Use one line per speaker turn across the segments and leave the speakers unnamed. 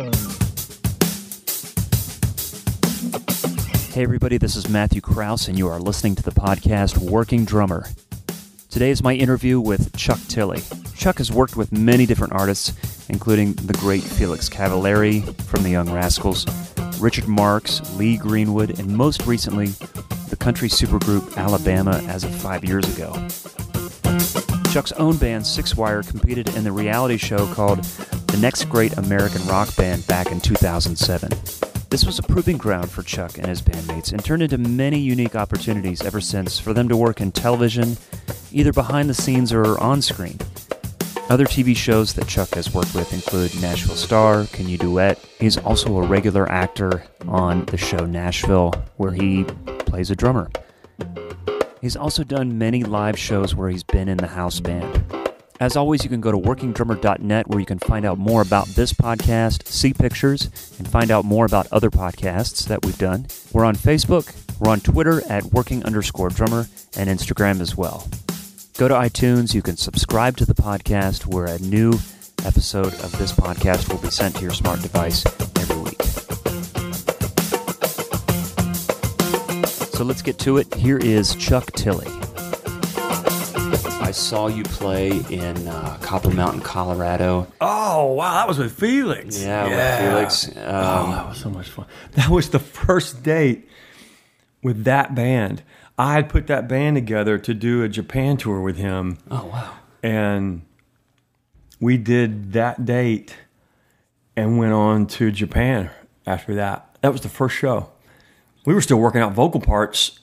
Hey, everybody, this is Matthew Kraus, and you are listening to the podcast Working Drummer. Today is my interview with Chuck Tilley. Chuck has worked with many different artists, including the great Felix Cavaliere from the Young Rascals, Richard Marx, Lee Greenwood, and most recently, the country supergroup Alabama as of five years ago. Chuck's own band, Six Wire, competed in the reality show called The Next Great American Rock Band back in 2007. This was a proving ground for Chuck and his bandmates and turned into many unique opportunities ever since for them to work in television, either behind the scenes or on screen. Other TV shows that Chuck has worked with include Nashville Star, Can You Duet? He's also a regular actor on the show Nashville, where he plays a drummer. He's also done many live shows where he's been in the house band. As always, you can go to workingdrummer.net where you can find out more about this podcast, see pictures, and find out more about other podcasts that we've done. We're on Facebook, we're on Twitter at working underscore drummer, and Instagram as well. Go to iTunes, you can subscribe to the podcast where a new episode of this podcast will be sent to your smart device every week. So let's get to it. Here is Chuck Tilley. I saw you play in uh, Copper Mountain, Colorado.
Oh wow, that was with Felix.
Yeah, with Felix.
oh,
Um,
that was so much fun. That was the first date with that band. I had put that band together to do a Japan tour with him,
oh wow.
and we did that date and went on to Japan after that. That was the first show. We were still working out vocal parts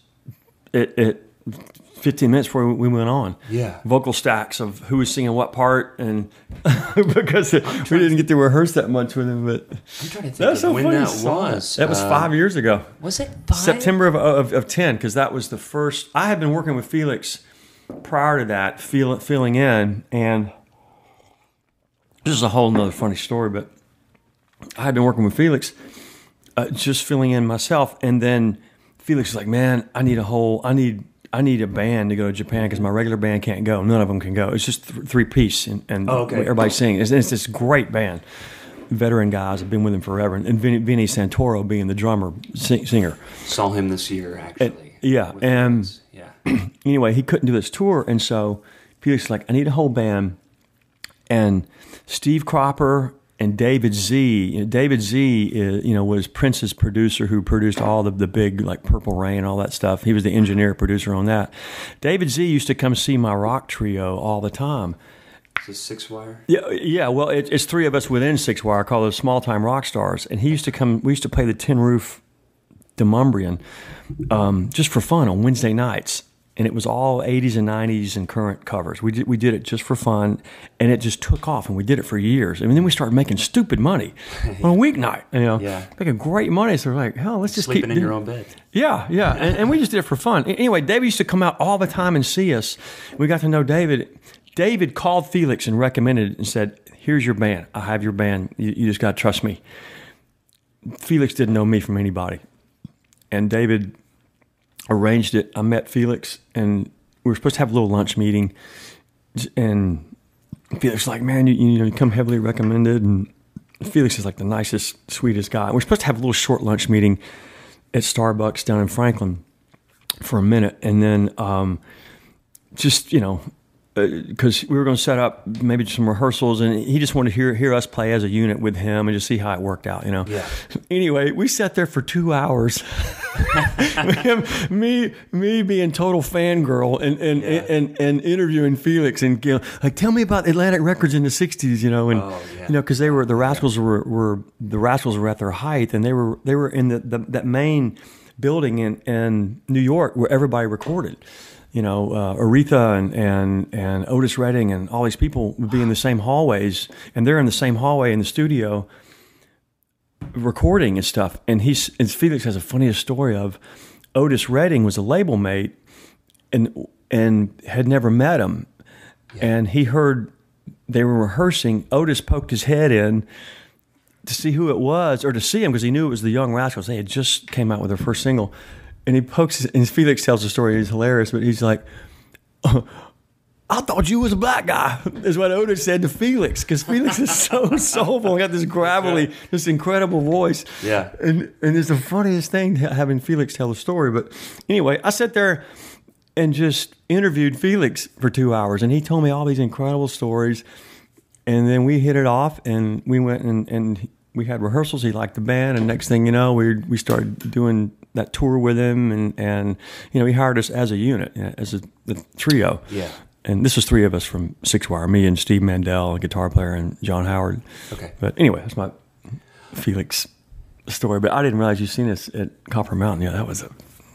at, at 15 minutes before we went on.
Yeah.
Vocal stacks of who was singing what part, and because we didn't get to rehearse that much with him, but
I'm trying to think
that's so
when
funny.
that
song.
was.
That was
Uh,
five years ago.
Was it five?
September of, of, of 10, because that was the first. I had been working with Felix prior to that, feel, filling in, and this is a whole nother funny story, but I had been working with Felix, uh, just filling in myself, and then Felix was like, "Man, I need a whole, I need, I need a band to go to Japan because my regular band can't go. None of them can go. It's just th- three piece, and, and
Oh, okay.
everybody's singing. It's, it's this great band." Veteran guys have been with him forever, and Vinny, Vinny Santoro being the drummer, sing, singer.
Saw him this year, actually.
yeah, and-
yeah.
anyway, he couldn't do this tour, and so Felix like, I need a whole band. And Steve Cropper and David Z. You know, David Z. Is, you know was Prince's producer who produced all the the big like Purple Rain and all that stuff. He was the engineer producer on that. David Z. used to come see my rock trio all the time.
Is this six wire?
Yeah, yeah. Well, it, it's three of us within Six Wire called the Small Time Rock Stars, and he used to come. We used to play the Tin Roof Demonbreun um, just for fun on Wednesday nights, and it was all '80s and '90s and current covers. We did we did it just for fun, and it just took off, and we did it for years. I mean, then we started making stupid money on a weeknight. You know,
Yeah.
making great money. So we're like, hell, let's just
Sleeping
keep
in your own bed.
yeah, yeah, and, and we just did it for fun. Anyway, David used to come out all the time and see us. We got to know David. David called Felix and recommended it and said, "Here's your band. I have your band. You, you just got to trust me." Felix didn't know me from anybody, and David arranged it. I met Felix, and we were supposed to have a little lunch meeting, and Felix was like, "Man, you, you know, you come heavily recommended," and Felix is like the nicest, sweetest guy. We're supposed to have a little short lunch meeting at Starbucks down in Franklin for a minute, and then um, just you know, Uh, because we were going to set up maybe some rehearsals, and he just wanted to hear hear us play as a unit with him and just see how it worked out. You know.
Yeah.
Anyway, we sat there for two hours. Me, me being total fangirl and and,
Yeah.
and and interviewing Felix and know, like tell me about Atlantic Records in the '60s, you know, and
Oh, yeah.
you know because they were the Rascals were, were the Rascals were at their height, and they were they were in the, the that main building in in New York where everybody recorded. You know, uh, Aretha and, and and Otis Redding and all these people would be in the same hallways, and they're in the same hallway in the studio recording and stuff. And he's and Felix has a funniest story of Otis Redding was a label mate and and had never met him. And he heard they were rehearsing. Otis poked his head in to see who it was or to see him because he knew it was the Young Rascals. They had just came out with their first single. And he pokes his, and Felix tells the story. He's hilarious, but he's like, I thought you was a black guy, is what Otis said to Felix, because Felix is so soulful. He got this gravelly, this incredible voice.
Yeah.
And and it's the funniest thing having Felix tell the story. But anyway, I sat there and just interviewed Felix for two hours, and he told me all these incredible stories. And then we hit it off, and we went and, and we had rehearsals. He liked the band, and next thing you know, we we started doing that tour with him, and and you know he hired us as a unit, as a the trio.
Yeah.
And this was three of us from Six Wire, me and Steve Mandel, a guitar player, and John Howard.
Okay.
But anyway, that's my Felix story. But I didn't realize you'd seen us at Copper Mountain. Yeah, that was a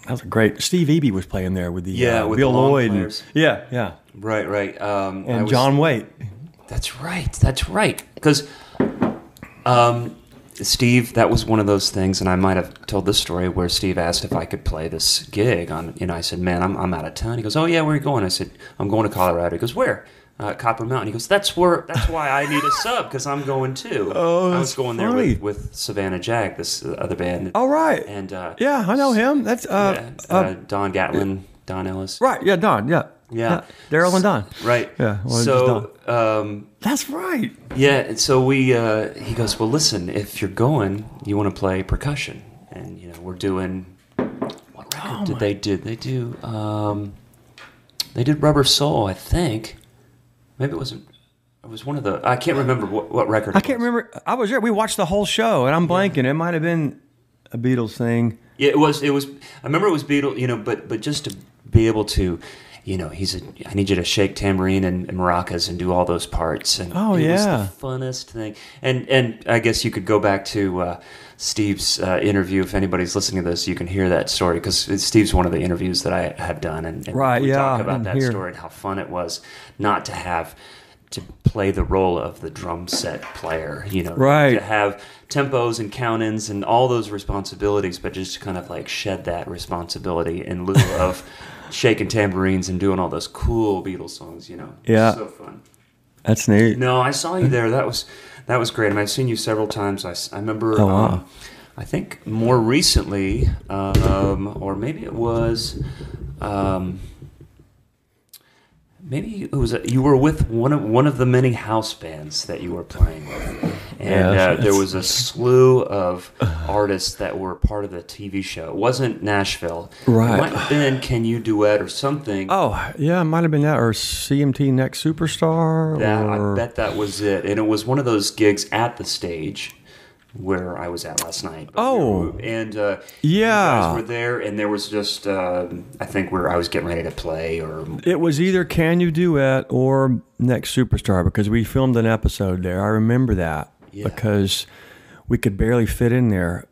that was a great. Steve Eby was playing there with the
Yeah,
uh,
with
Bill
the
Lloyd. and- yeah, yeah,
Right, right. Um,
and
was-
John Waite.
That's right. That's right. Because um, Steve, that was one of those things, and I might have told this story where Steve asked if I could play this gig on. You know, I said, "Man, I'm I'm out of town." He goes, "Oh yeah, where are you going?" I said, "I'm going to Colorado." He goes, "Where?" Uh, Copper Mountain. He goes, "That's where. That's why I need a sub because I'm going too."
Oh,
I was going there with, with Savannah Jack, this other band.
All right.
And uh,
yeah, I know him. That's uh,
yeah,
uh,
uh, Don Gatlin, Don Ellis.
right. Yeah, Don. Yeah,
Yeah.
Daryl and Don.
Right.
Yeah, well,
so, um,
That's right.
yeah, and so we, uh, he goes, well, listen, if you're going, you want to play percussion. And, you know, we're doing, what record
Oh,
did they do? They do, um, they did Rubber Soul, I think. Maybe it wasn't, it was one of the, I can't remember what, what record
I can't
was.
remember. I was there. We watched the whole show, and I'm blanking. It might have been a Beatles thing.
Yeah, it was. It was. I remember it was Beatles. You know, but but just to be able to, you know, he's a. I need you to shake tambourine and, and maracas and do all those parts. And
Oh,
it
yeah.
was the funnest thing. And and I guess you could go back to uh, Steve's uh, interview. If anybody's listening to this, you can hear that story because Steve's one of the interviews that I have done. And, and
Right,
we
yeah,
talk about
didn't
that
hear.
story and how fun it was not to have. To play the role of the drum set player, you know,
Right.
to have tempos and count-ins and all those responsibilities, but just to kind of like shed that responsibility in lieu of shaking tambourines and doing all those cool Beatles songs. You know,
Yeah.
so fun.
That's neat.
No, I saw you there. That was that was great. I mean, I've seen you several times. I remember.
Oh, wow.
um, I think more recently, um, or maybe it was. Um, Maybe it was a, you were with one of one of the many house bands that you were playing with, and
Yeah,
uh, there was a slew of artists that were part of the TV show. It wasn't Nashville,
Right.
It might have been Can You Duet or something.
Oh, yeah, it might have been that or CMT Next Superstar.
That
or,
I bet that was it, and it was one of those gigs at the stage where I was at last night. We
Oh.
were- and uh,
Yeah.
guys were there, and there was just uh, I think where I was getting ready to play, or
It was either Can You Duet or Next Superstar because we filmed an episode there. I remember that
Yeah.
because we could barely fit in there.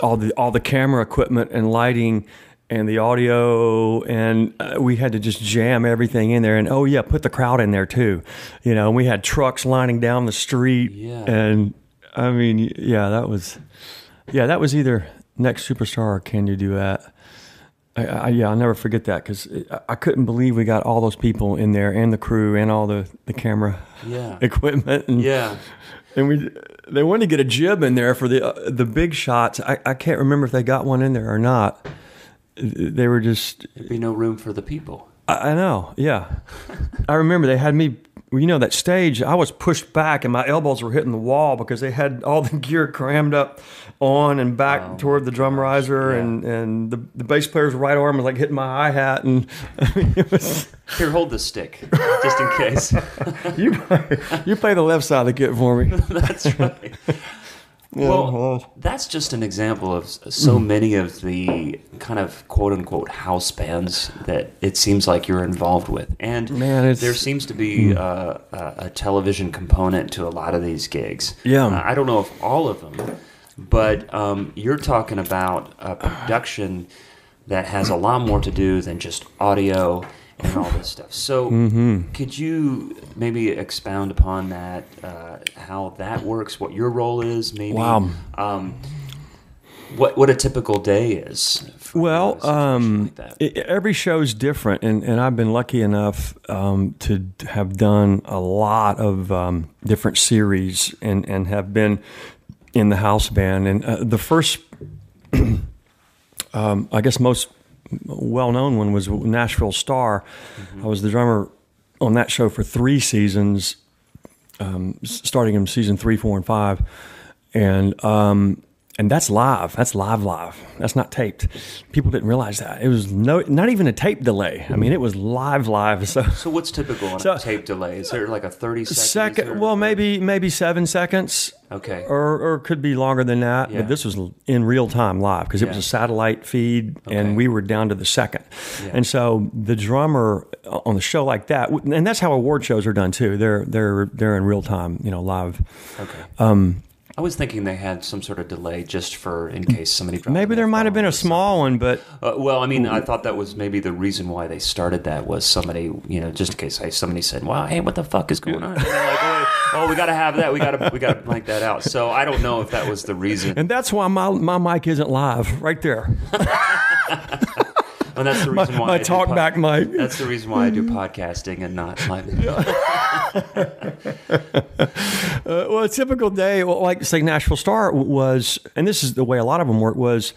All the all the camera equipment and lighting and the audio and uh, we had to just jam everything in there and oh yeah, put the crowd in there too. You know, and we had trucks lining down the street
Yeah.
and I mean, yeah, that was yeah, that was either Next Superstar or Can You Duet. I, I, yeah, I'll never forget that because I couldn't believe we got all those people in there and the crew and all the, the camera
yeah,
equipment and
yeah.
And we they wanted to get a jib in there for the uh, the big shots. I, I can't remember if they got one in there or not. They were just
There'd be no room for the people.
I, I know, yeah. I remember they had me. Well, You know that stage. I was pushed back and my elbows were hitting the wall because they had all the gear crammed up on and back
Oh,
toward the drum riser,
yeah.
and and the, the bass player's right arm was like hitting my hi hat, and I mean, it was.
Here, hold this stick, just in case.
You play, you play the left side of the kit for me.
That's right.
Yeah,
well, that's just an example of so many of the kind of quote unquote house bands that it seems like you're involved with. And
Man,
there seems to be uh, a, a television component to a lot of these gigs.
Yeah.
Uh, I don't know if all of them, but um, you're talking about a production that has a lot more to do than just audio and all this stuff. So,
Mm-hmm.
could you maybe expound upon that, uh, how that works, what your role is, maybe?
Wow.
Um, what what a typical day is.
Well, um,
like that.
i every show's different, and, and I've been lucky enough um, to have done a lot of um, different series and, and have been in the house band. And uh, the first, um, I guess, most well known one was Nashville Star. I was the drummer on that show for three seasons, um, starting in season three, four, and five, and um, and that's live. That's live, live. That's not taped. People didn't realize that it was no, not even a tape delay. I mean, it was live, live. So
So what's typical on
So-
a tape delay? Is there like a thirty second?
second, well, maybe maybe seven seconds.
Okay.
Or, or could be longer than that,
Yeah.
but this was in real time live because it was a satellite feed
Okay.
and we were down to the second.
Yeah.
And so the drummer on the show like that, and that's how award shows are done too. They're they're they're in real time, you know, live.
Okay.
Um,
I was thinking they had some sort of delay just for in case somebody. dropped
maybe there might have been a small one, but
Uh, well, I mean, I thought that was maybe the reason why they started that was somebody, you know, just in case hey, somebody said, "Wow, hey, what the fuck is going on?" Like, oh, oh, we got to have that. We got to, we got to blank that out. So I don't know if that was the reason.
and that's why my my mic isn't live right there.
And that's the
My,
reason why
my
I
talk
pod-
back mic.
That's the reason why I do podcasting and not live.
Uh, well, a typical day, well, like say Nashville Star was, and this is the way a lot of them work was,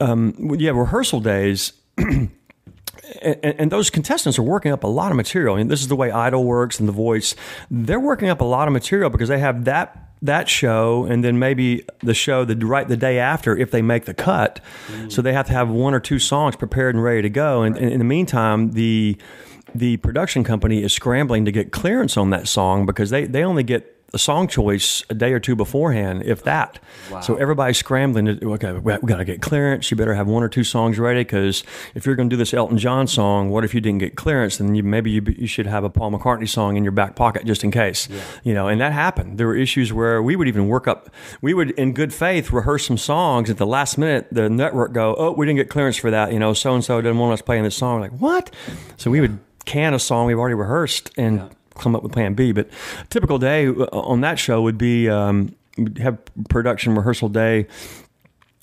um, have rehearsal days. And, and those contestants are working up a lot of material. And this is the way Idol works and The Voice. They're working up a lot of material because they have that that show and then maybe the show the right the day after if they make the cut. So they have to have one or two songs prepared and ready to go. And, and in the meantime, the the production company is scrambling to get clearance on that song because they, they only get a song choice a day or two beforehand, if that. So everybody's scrambling to, okay, we got to get clearance. You better have one or two songs ready because if you're going to do this Elton John song, what if you didn't get clearance? Then you, maybe you, you should have a Paul McCartney song in your back pocket just in case. You know, and that happened. There were issues where we would even work up, we would in good faith rehearse some songs at the last minute. The network go, oh, we didn't get clearance for that. You know, so and so didn't want us playing this song. We're like what? So we would can a song we've already rehearsed and come up with plan B. But typical day uh, on that show would be um, have production rehearsal day.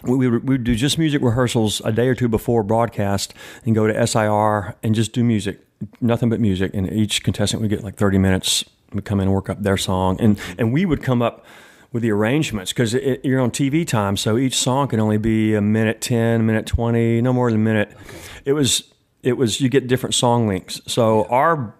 We would do just music rehearsals a day or two before broadcast and go to SIR and just do music, nothing but music. And each contestant would get like 30 minutes. We'd come in and work up their song. And, and we would come up with the arrangements because you're on TV time. So each song can only be a minute 10, a minute 20, no more than a minute. It was, it was, you get different song lengths. So our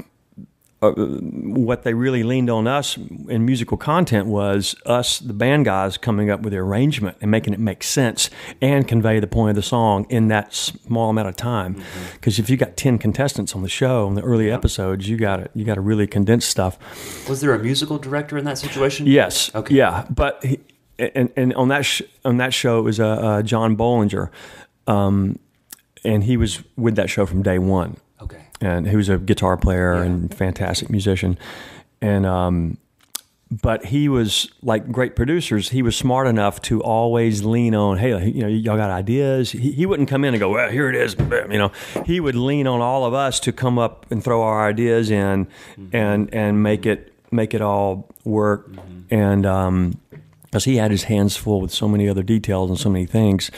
what they really leaned on us in musical content was us, the band guys, coming up with the arrangement and making it make sense and convey the point of the song in that small amount of time. Because if you got ten contestants on the show in the early episodes, you got to you got to really condense stuff.
Was there a musical director in that situation?
Yes,
Okay.
yeah, but he, and and on that sh- on that show it was uh, uh, John Bollinger, um, and he was with that show from day one. And he was a guitar player and fantastic musician. And um, but he was like great producers. He was smart enough to always lean on, hey, you know, y'all got ideas. He, he wouldn't come in and go, well, here it is. You know, he would lean on all of us to come up and throw our ideas in and and make it make it all work. And um, because he had his hands full with so many other details and so many things,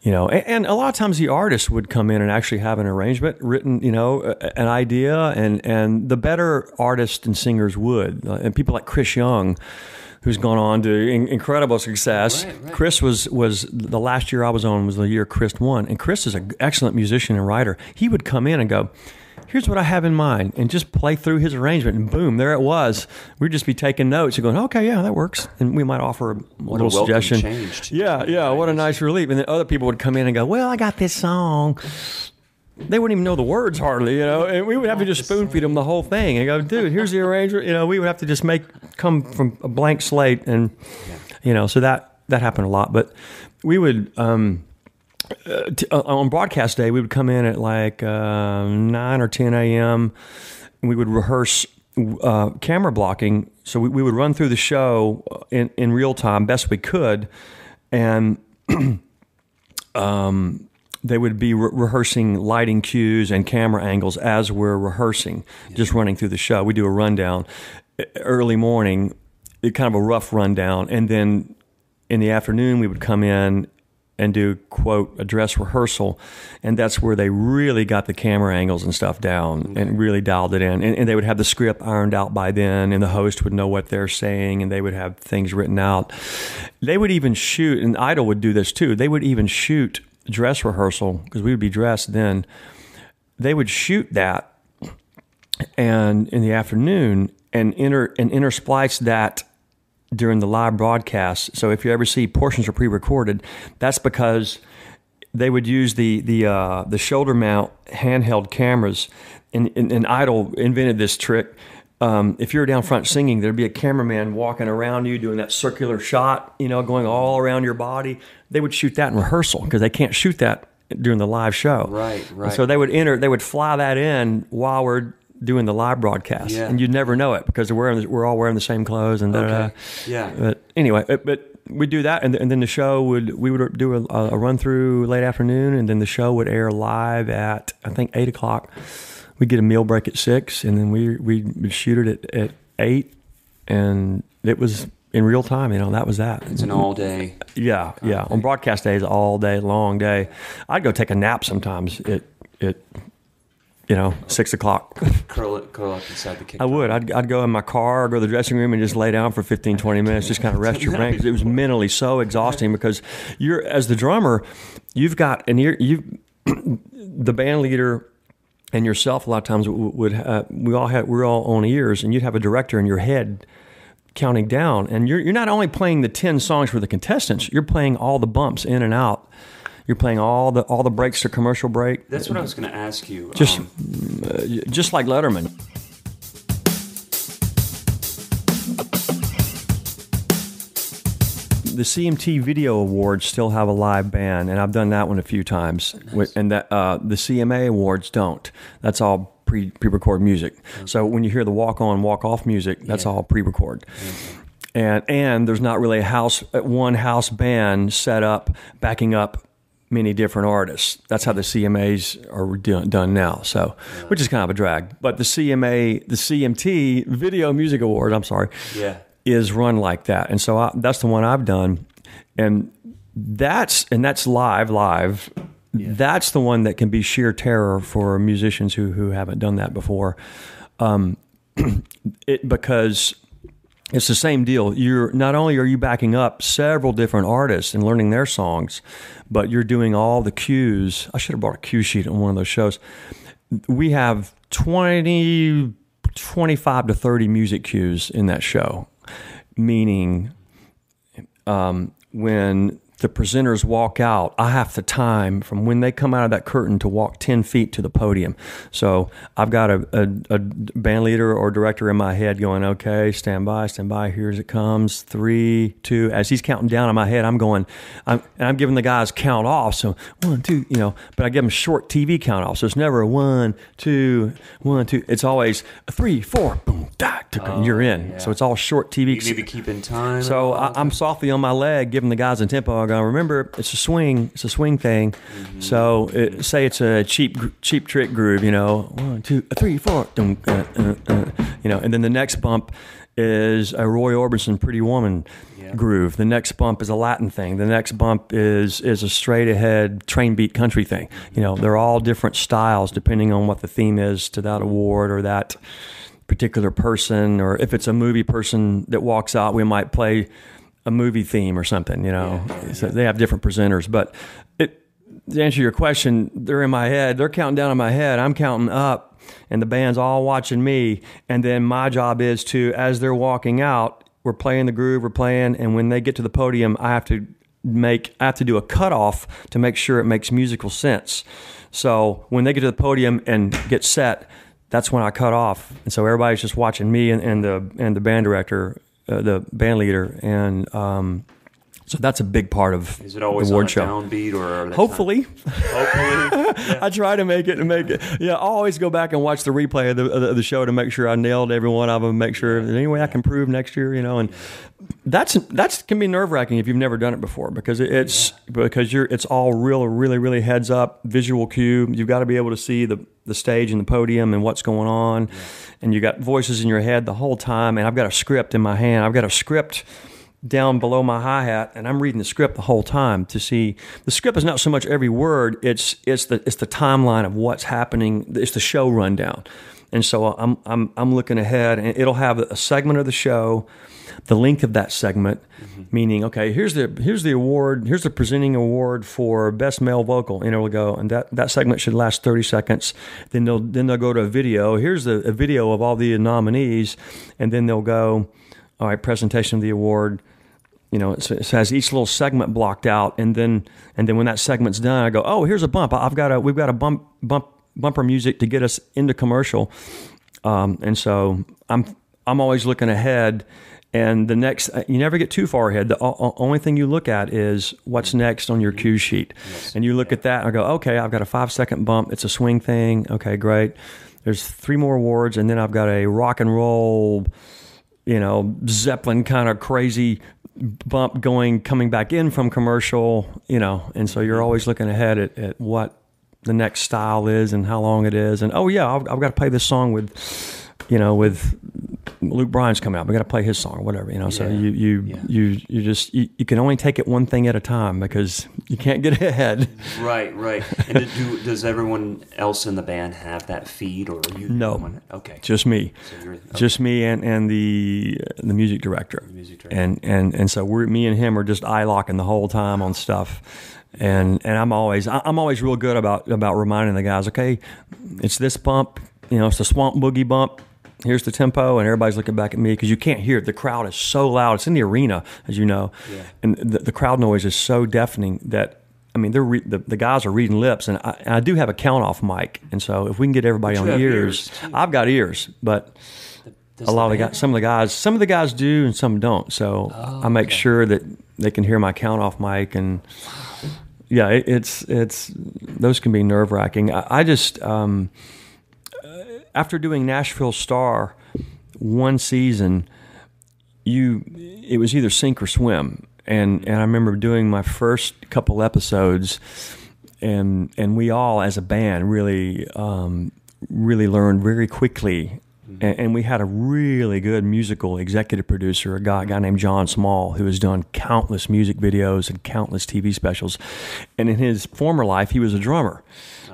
you know. And, and a lot of times the artist would come in and actually have an arrangement written, you know, an idea, and and the better artists and singers would, Uh, and people like Chris Young. Who's gone on to in, incredible success?
Right, right.
Chris was was the last year I was on was the year Chris won, and Chris is an excellent musician and writer. He would come in and go, "Here's what I have in mind," and just play through his arrangement, and boom, there it was. We'd just be taking notes and going, "Okay, yeah, that works," and we might offer a little
a
suggestion.
change to-
Yeah, yeah, what a nice relief. And then other people would come in and go, "Well, I got this song." They wouldn't even know the words hardly, you know, and we would have to just spoon feed them the whole thing and go, "Dude, here's the arrangement." You know, we would have to just make come from a blank slate, and you know, so that that happened a lot. But we would. um uh, t- uh, on broadcast day, we would come in at like uh, 9 or 10 a.m. and we would rehearse uh, camera blocking. So we, we would run through the show in, in real time, best we could. And um, they would be re- rehearsing lighting cues and camera angles as we're rehearsing, just running through the show. We do a rundown uh, early morning, uh, kind of a rough rundown, and then in the afternoon we would come in and do quote a dress rehearsal, and that's where they really got the camera angles and stuff down and really dialed it in. And, and they would have the script ironed out by then, and the host would know what they're saying, and they would have things written out. They would even shoot, and Idol would do this too. They would even shoot dress rehearsal because we would be dressed then. They would shoot that and in the afternoon, and inter and intersplice that during the live broadcast. So if you ever see portions are pre-recorded, that's because they would use the the uh, the shoulder mount handheld cameras. And, and, and Idol invented this trick. Um, if you're down front singing, there'd be a cameraman walking around you doing that circular shot, you know, going all around your body. They would shoot that in rehearsal because they can't shoot that during the live show.
Right, right.
And so they would enter, they would fly that in while we're doing the live broadcast,
Yeah.
and you'd never know it because we're wearing, we're all wearing the same clothes and.
Okay. Yeah.
But anyway, it- but we do that, and, and then the show would we would do a, a run through late afternoon, and then the show would air live at I think eight o'clock. We get a meal break at six, and then we we shoot it at, at eight, and it was in real time. You know, that was that.
It's an all day.
Yeah, yeah. On broadcast days, all day, long day. I'd go take a nap sometimes at at you know six o'clock.
Curl it, curl up inside the kick.
I would. I'd, I'd go in my car, go to the dressing room, and just lay down for 15, 20 minutes, just kind of rest your brain. it was mentally so exhausting because you're, as the drummer, you've got, and you're, you, the band leader and yourself, a lot of times would, uh, we all had, we're all on ears, and you'd have a director in your head counting down. And you're, you're not only playing the 10 songs for the contestants, you're playing all the bumps in and out. You're playing all the all the breaks to commercial break.
That's what I was going to ask you.
Just-
Um,
just like Letterman. The CMT Video Awards still have a live band, and I've done that one a few times. With- And that uh, the CMA Awards don't. That's all pre pre record music. So when you hear the walk on, walk off music, that's
Yeah.
all pre record. And and there's not really a house uh, one house band set up backing up many different artists. That's how the CMAs are do- done now. So, which is kind of a drag. But the CMA, the CMT Video Music Award, I'm sorry,
Yeah.
is run like that. And so I, that's the one I've done, and that's and that's live, live. That's the one that can be sheer terror for musicians who who haven't done that before. Um, it because it's the same deal. You're not only are you backing up several different artists and learning their songs, but you're doing all the cues. I should have brought a cue sheet on one of those shows. We have 20, 25 to 30 music cues in that show, meaning um, when the presenters walk out, I have the time from when they come out of that curtain to walk 10 feet to the podium. So I've got a, a, a band leader or director in my head going, okay, stand by, stand by, here it comes, three, two. As he's counting down in my head, I'm going, I'm, and I'm giving the guys count off. So one, two, you know, but I give them short TV count off. So it's never a one, two, one, two. It's always a three, four, boom, da, da, you're oh, in.
yeah.
So it's all short TV.
you need to keep in time.
So I, I'm softly on my leg, giving the guys a tempo. Remember, it's a swing. It's a swing thing. So it, say it's a cheap cheap trick groove. You know, one, two, three, four, dum, uh, uh, uh, you know, and then the next bump is a Roy Orbison Pretty Woman
Yeah.
groove. The next bump is a Latin thing. The next bump is is a straight ahead train beat country thing. You know, they're all different styles depending on what the theme is to that award or that particular person, or if it's a movie person that walks out, we might play a movie theme or something. You know, so they have different presenters. But it, to answer your question, they're in my head. They're counting down in my head. I'm counting up, and the band's all watching me. And then my job is to, as they're walking out, we're playing the groove, we're playing, and when they get to the podium, I have to make I have to do a cutoff to make sure it makes musical sense. So when they get to the podium and get set, that's when I cut off, and so everybody's just watching me and, and the and the band director, uh, the band leader, and um, so that's a big part of
is it always
the award
a
show.
downbeat or
Hopefully,
hopefully?
I try to make it and make it. Yeah, I always go back and watch the replay of the, of the- show to make sure I nailed every one of them. Make sure there's any way I can improve next year, you know. And that's that's can be nerve wracking if you've never done it before because it, it's because you're it's all real, really, really heads up visual cue. You've got to be able to see the the stage and the podium and what's going on, and you got voices in your head the whole time. And I've got a script in my hand. I've got a script down below my hi hat, and I'm reading the script the whole time to see. The script is not so much every word; it's it's the it's the timeline of what's happening. It's the show rundown, And so I'm I'm I'm looking ahead, and it'll have a segment of the show, the length of that segment, mm-hmm. meaning okay, here's the here's the award, here's the presenting award for best male vocal, and it'll go, and that that segment should last 30 seconds. Then they'll then they'll go to a video. Here's a, a video of all the nominees, and then they'll go, all right, presentation of the award you know, it has each little segment blocked out, and then and then when that segment's done, I go, oh, here's a bump. I've got a we've got a bump bump bumper music to get us into commercial, um, and so I'm I'm always looking ahead. And the next, you never get too far ahead. The o- only thing you look at is what's next on your cue sheet, yes. and you look at that and I go, okay, I've got a five second bump. It's a swing thing. Okay, great. There's three more awards, and then I've got a rock and roll you know, Zeppelin kind of crazy bump going coming back in from commercial, you know, and so you're always looking ahead at, at what the next style is and how long it is, and oh yeah, I've, I've got to play this song with, you know, with Luke Bryan's coming out. We got to play his song or whatever, you know. So you you yeah. you you just you, you, can only take it one thing at a time because you can't get ahead.
Right, right. And do, does everyone else in the band have that feed or you?
No. Okay. Just me. So okay. Just me and and the the music director. The music director. And and and so we're me and him are just eye locking the whole time on stuff and and I'm always I'm always real good about about reminding the guys, okay, it's this bump, you know, it's the swamp boogie bump here's the tempo, and everybody's looking back at me because you can't hear it. The crowd is so loud. It's in the arena, as you know, yeah. and the, the, crowd noise is so deafening that I mean, they're re- the, the guys are reading lips, and I, and I do have a count off mic, and so if we can get everybody on ears, ears I've got ears, but. Does a lot of the guys, some of the guys, some of the guys do, and some don't. So oh, I make okay. sure that they can hear my count off mic, and yeah, it, it's it's those can be nerve wracking. I, I, just um, after doing Nashville Star one season, you it was either sink or swim. And and I remember doing my first couple episodes, and and we all as a band really um, really learned very quickly. And, and, we had a really good musical executive producer, a guy, a guy named John Small, who has done countless music videos and countless TV specials. And in his former life, he was a drummer.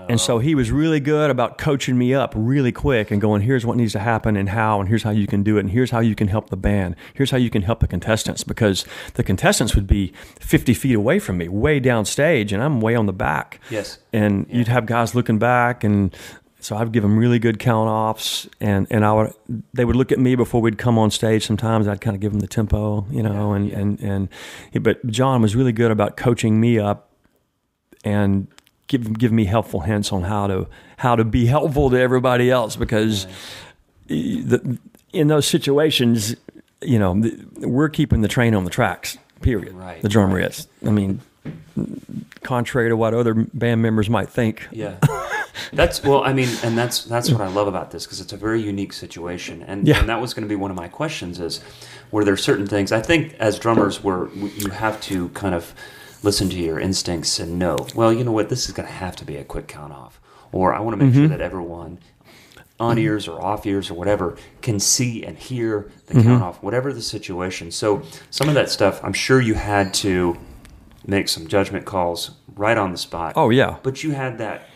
And so he was really good about coaching me up really quick and going, here's what needs to happen and how, and here's how you can do it, and here's how you can help the band. Here's how you can help the contestants because the contestants would be 50 feet away from me, way downstage, and I'm way on the back.
Yes.
And yeah. you'd have guys looking back, and so I'd give them really good count offs, and, and I would they would look at me before we'd come on stage. Sometimes I'd kind of give them the tempo, you know, yeah, and, yeah. and and but John was really good about coaching me up and give give me helpful hints on how to how to be helpful to everybody else because the, in those situations, you know, we're keeping the train on the tracks. Period.
Right.
The drummer right. is. I mean, contrary to what other band members might think.
Yeah. That's well, I mean, and that's that's what I love about this because it's a very unique situation, and, yeah. and that was going to be one of my questions: is were there certain things? I think as drummers, where you have to kind of listen to your instincts and know, well, you know what, this is going to have to be a quick count off. Or I want to make mm-hmm. sure that everyone on ears or off ears or whatever can see and hear the mm-hmm. count off, whatever the situation. So some of that stuff, I'm sure you had to make some judgment calls right on the spot.
Oh yeah,
but you had that.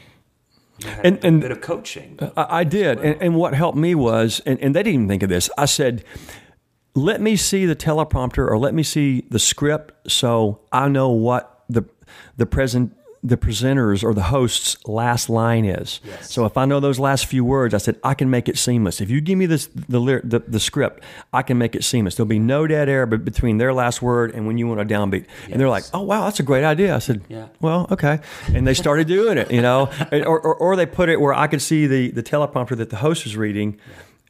You had and, and, a bit of coaching.
I, I did, well. and, and, what helped me was, and, and they didn't even think of this. I said, let me see the teleprompter or let me see the script so I know what the the present the presenters or the host's last line is. Yes. So if I know those last few words, I said I can make it seamless. If you give me this the, the the script, I can make it seamless. There'll be no dead air between their last word and when you want a downbeat. Yes. And they're like, "Oh wow, that's a great idea." I said, yeah. "Well, okay." And they started doing it, you know, or, or, or they put it where I could see the the teleprompter that the host was reading,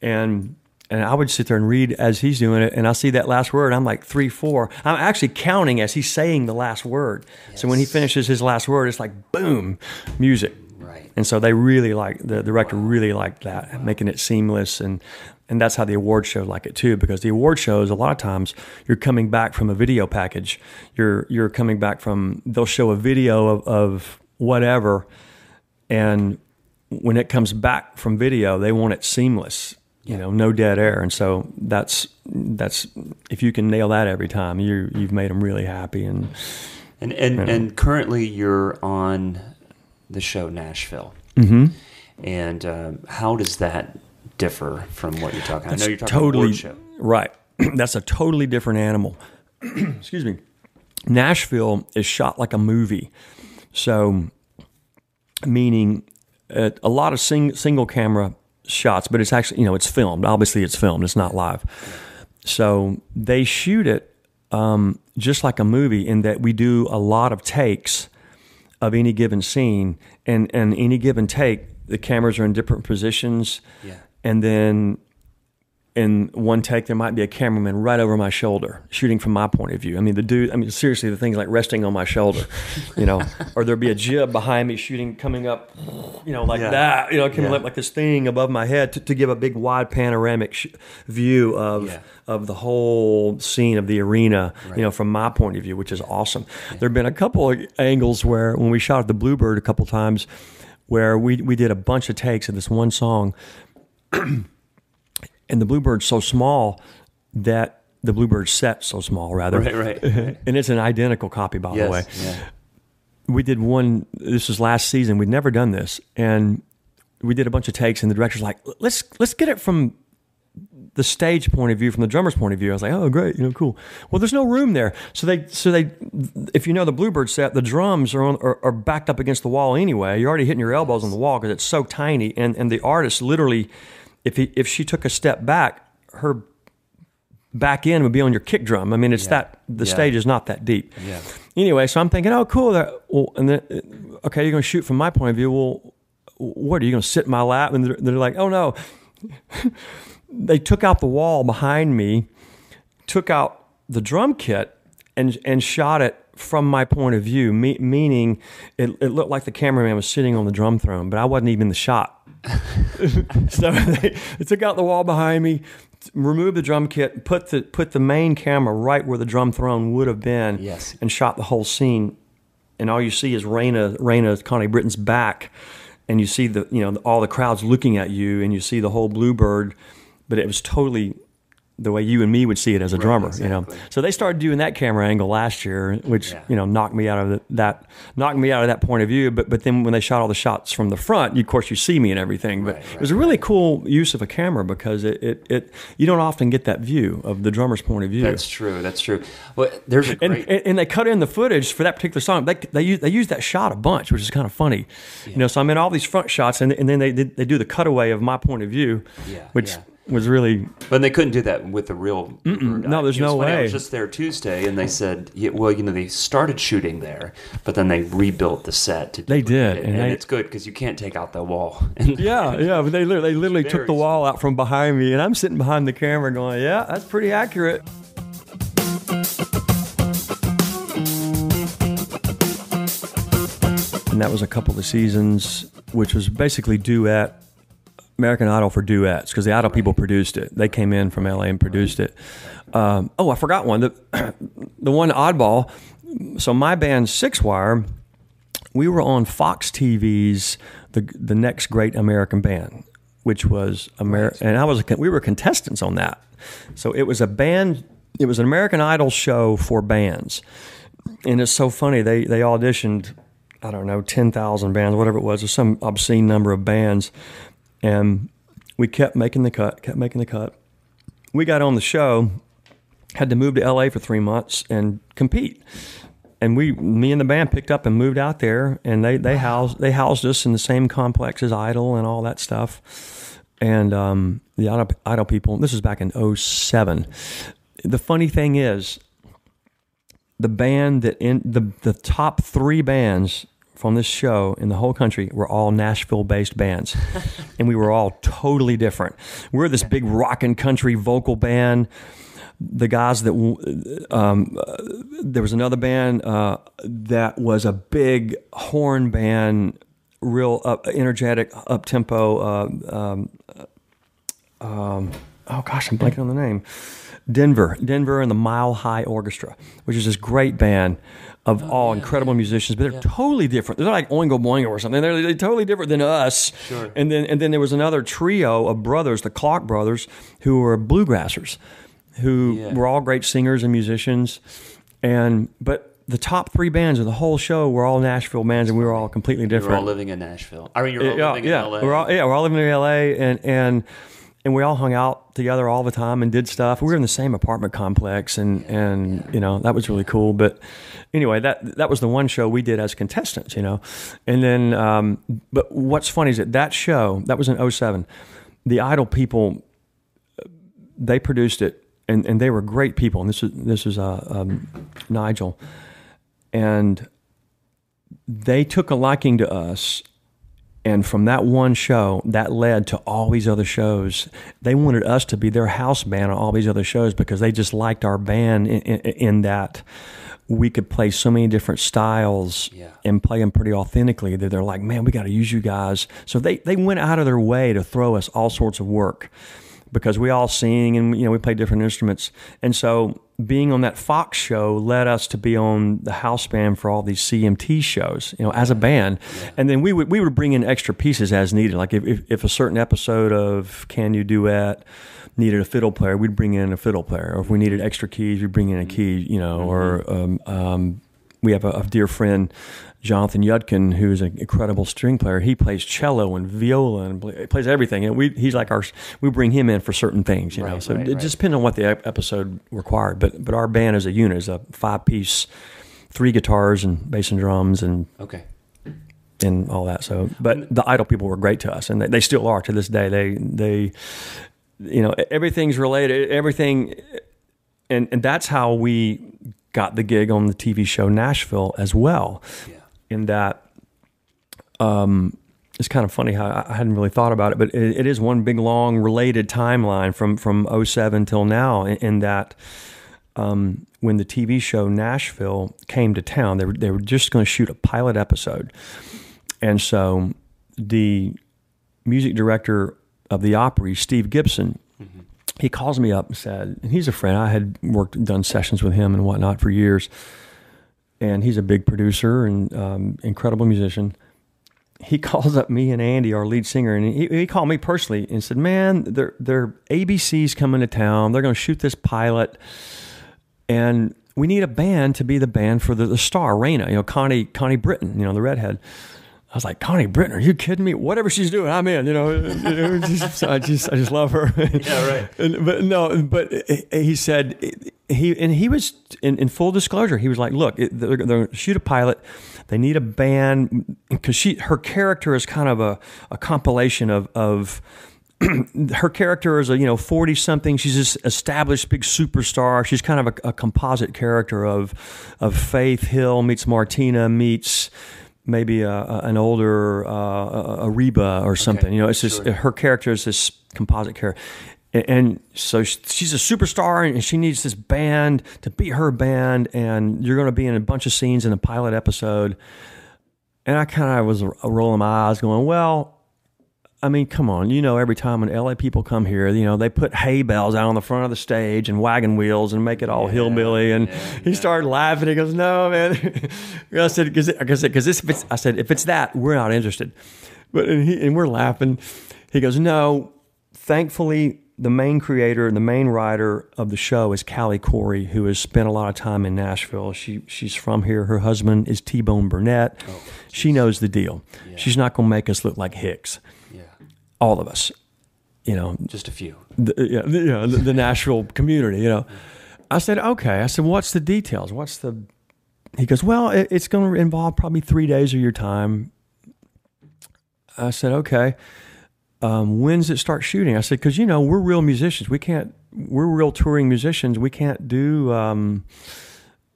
yeah. and and I would sit there and read as he's doing it, and I see that last word. I'm like three, four. I'm actually counting as he's saying the last word. Yes. So when he finishes his last word, it's like boom, music.
Right.
And so they really like the director wow. really liked that, wow. making it seamless, and and that's how the award show like it too. Because the award shows a lot of times you're coming back from a video package. You're you're coming back from they'll show a video of, of whatever, and when it comes back from video, they want it seamless you know, no dead air. And so that's that's if you can nail that every time, you you've made them really happy. And
and and, you know. and currently you're on the show Nashville.
Mm-hmm.
And um, how does that differ from what you're talking? I know you're talking
totally right. That's a totally different animal. Excuse me. Nashville is shot like a movie, so meaning uh, a lot of sing, single camera shots, but it's actually you know it's filmed. Obviously, it's filmed. It's not live. So they shoot it um, just like a movie in that we do a lot of takes of any given scene, and and any given take, the cameras are in different positions,
Yeah.
and then in one take there might be a cameraman right over my shoulder shooting from my point of view. I mean the dude. I mean seriously, the thing's like resting on my shoulder, you know, or there'd be a jib behind me shooting, coming up, you know, like
Yeah.
that, you know, coming
Yeah.
up like this thing above my head to, to give a big wide panoramic sh- view of
Yeah.
of the whole scene of the arena, you know, from my point of view, which is awesome. There've been a couple of angles where when we shot at the Bluebird a couple times, where we we did a bunch of takes of this one song, and the Bluebird's so small that the Bluebird set so small rather,
Right, right, right.
and it's an identical copy by the way
Yes. Yeah.
we did one this was last season we'd never done this and we did a bunch of takes and the director's like let's let's get it from the stage point of view from the drummer's point of view i was like oh great you know cool well there's no room there so they so they if you know the bluebird set the drums are on are, are backed up against the wall anyway you're already hitting your elbows on the wall because it's so tiny and and the artist literally if he if she took a step back her back end would be on your kick drum i mean it's
Yeah.
that the
Yeah.
stage is not that deep
Yeah.
anyway, so I'm thinking, oh, cool. That, well, and then, okay, you're going to shoot from my point of view. Well, what are you going to sit in my lap? And they're, they're like, oh no. they took out the wall behind me, took out the drum kit, and and shot it from my point of view. Me, meaning, it, it looked like the cameraman was sitting on the drum throne, but I wasn't even in the shot. so they, they took out the wall behind me, removed the drum kit, put the put the main camera right where the drum throne would have been,
Yes.
and shot the whole scene. And all you see is Rayna, Rayna Connie Britton's back, and you see the you know all the crowds looking at you, and you see the whole Bluebird, but it was totally the way you and me would see it as a drummer, you know. So they started doing that camera angle last year, which
Yeah.
you know knocked me out of the, that knocked me out of that point of view. But but then when they shot all the shots from the front, you, of course you see me and everything. But
Right,
it was a really cool use of a camera because it, it, it you don't often get that view of the drummer's point of view.
That's true. That's true. Well, there's a
and,
great.
and and they cut in the footage for that particular song. They they use they use that shot a bunch, which is kind of funny. You know, so I'm in all these front shots, and, and then they they do the cutaway of my point of view,
Yeah,
which
yeah.
Was really
But they couldn't do that with the real.
No, there's
It
no
funny, I
way.
was just there Tuesday, and they said, yeah, "Well, you know, they started shooting there, but then they rebuilt the set to."
They did,
it,
and
and,
they-
it's good because you can't take out the wall. And
Yeah, yeah, but they literally, they literally took the wall out from behind me, and I'm sitting behind the camera going, "Yeah, that's pretty accurate." And that was a couple of seasons, which was basically duet, American Idol for duets, because the Idol people produced it. They came in from LA and produced it. Um, oh, I forgot one. The the one oddball. So my band Six Wire we were on Fox TV's the the next great American band, which was Amer- and I was a, we were contestants on that. So it was a band. It was an American Idol show for bands, and it's so funny. They they auditioned, I don't know, ten thousand bands, whatever it was, or some obscene number of bands, and we kept making the cut, kept making the cut. We got on the show, had to move to LA for three months and compete and we, me and the band, picked up and moved out there, and they they housed they housed us in the same complex as Idol and all that stuff. And um, the Idol, Idol people, this was back in 07. The funny thing is, the band that in the the top three bands from this show in the whole country were all Nashville based bands, and we were all totally different. We're this big rock and country vocal band the guys that um, uh, there was another band uh, that was a big horn band, real up, energetic, up tempo. Uh, um, um, oh gosh, I'm blanking on the name. Denver, Denver, and the Mile High Orchestra, which is this great band of oh, all incredible musicians, but they're totally different. They're like Oingo Boingo or something. They're, they're totally different than us.
Sure.
And then and then there was another trio of brothers, the Clark brothers, who were bluegrassers who
Yeah.
were all great singers and musicians. And but the top three bands of the whole show were all Nashville bands, and we were all completely different.
all living in Nashville. I mean, you're uh, all
yeah,
living
yeah,
in LA.
we're all yeah, we're all living in LA, and and and we all hung out together all the time and did stuff. We were in the same apartment complex, and and you know that was really cool. But anyway, that that was the one show we did as contestants, you know. And then, um, but what's funny is that that show that was in 07, the Idol people they produced it, and, and they were great people. And this is this is uh, um, Nigel, and they took a liking to us and from that one show, that led to all these other shows. They wanted us to be their house band on all these other shows because they just liked our band in, in, in that we could play so many different styles
Yeah.
and play them pretty authentically that they're like, man, we got to use you guys. So they, they went out of their way to throw us all sorts of work because we all sing and you know we play different instruments. And so being on that Fox show led us to be on the house band for all these CMT shows, you know, as a band. And then we would we would bring in extra pieces as needed. Like if, if, if a certain episode of Can You Duet needed a fiddle player, we'd bring in a fiddle player. Or if we needed extra keys, we'd bring in a key, you know, or um, um, we have a, a dear friend, Jonathan Yudkin, who's an incredible string player. He plays cello and viola and play, plays everything. And we he's like our we bring him in for certain things, you know. So
right,
it
right.
just depends on what the episode required. But but our band as a unit is a five piece, three guitars and bass and drums and
Okay.
and all that. So, but the Idol people were great to us, and they, they still are to this day. They they, you know, everything's related. Everything, and and that's how we got the gig on the TV show Nashville as well.
Yeah.
In that, um, it's kind of funny how I- hadn't really thought about it, but it, it is one big long related timeline from from 07 till now. In, in that, um, when the TV show Nashville came to town, they were they were just going to shoot a pilot episode, and so the music director of the Opry, Steve Gibson, he calls me up and said, and he's a friend. I had worked done sessions with him and whatnot for years, and he's a big producer and um, incredible musician. He calls up me and Andy, our lead singer, and he, he called me personally and said, "Man, they're ABC's coming to town. They're going to shoot this pilot." and we need a band to be the band for the, the star, Rayna, you know, Connie, Connie Britton, you know, the redhead. I was like, Connie Britton, are you kidding me? Whatever she's doing, I'm in, you know. Just- I just, I just love her.
Yeah, right.
And, but no, but he said he and he was in, in full disclosure. He was like, "Look, they're, they're going to shoot a pilot. They need a band because she her character is kind of a, a compilation of of." her character is a you know 40 something she's this established big superstar she's kind of a, a composite character of of faith hill meets martina meets maybe a, a- an older uh, a, a reba or something you know it's just
sure.
her character is this composite character. And, and so she's a superstar and she needs this band to be her band and you're going to be in a bunch of scenes in a pilot episode. And i kind of was rolling my eyes going well I mean, come on. You know, every time when LA people come here, you know, they put hay bales out on the front of the stage and wagon wheels and make it all hillbilly. And he started laughing. He goes, "No, man." I said, "Because I said, because this, if it's, I said, if it's that, we're not interested." But and, he, and we're laughing. He goes, "No." Thankfully, the main creator, and the main writer of the show is Callie Khouri, who has spent a lot of time in Nashville. She she's from here. Her husband is T Bone Burnett. Oh, she knows the deal. She's not going to make us look like hicks
Yeah.
All of us, you know,
Just a few.
the, yeah, the, you know, the, the Nashville community, you know. I said, okay. I said, what's the details? What's the? He goes, well, it, it's going to involve probably three days of your time. I said, okay. Um, when does it start shooting? I said, because you know we're real musicians. We can't. We're real touring musicians. We can't do. Um,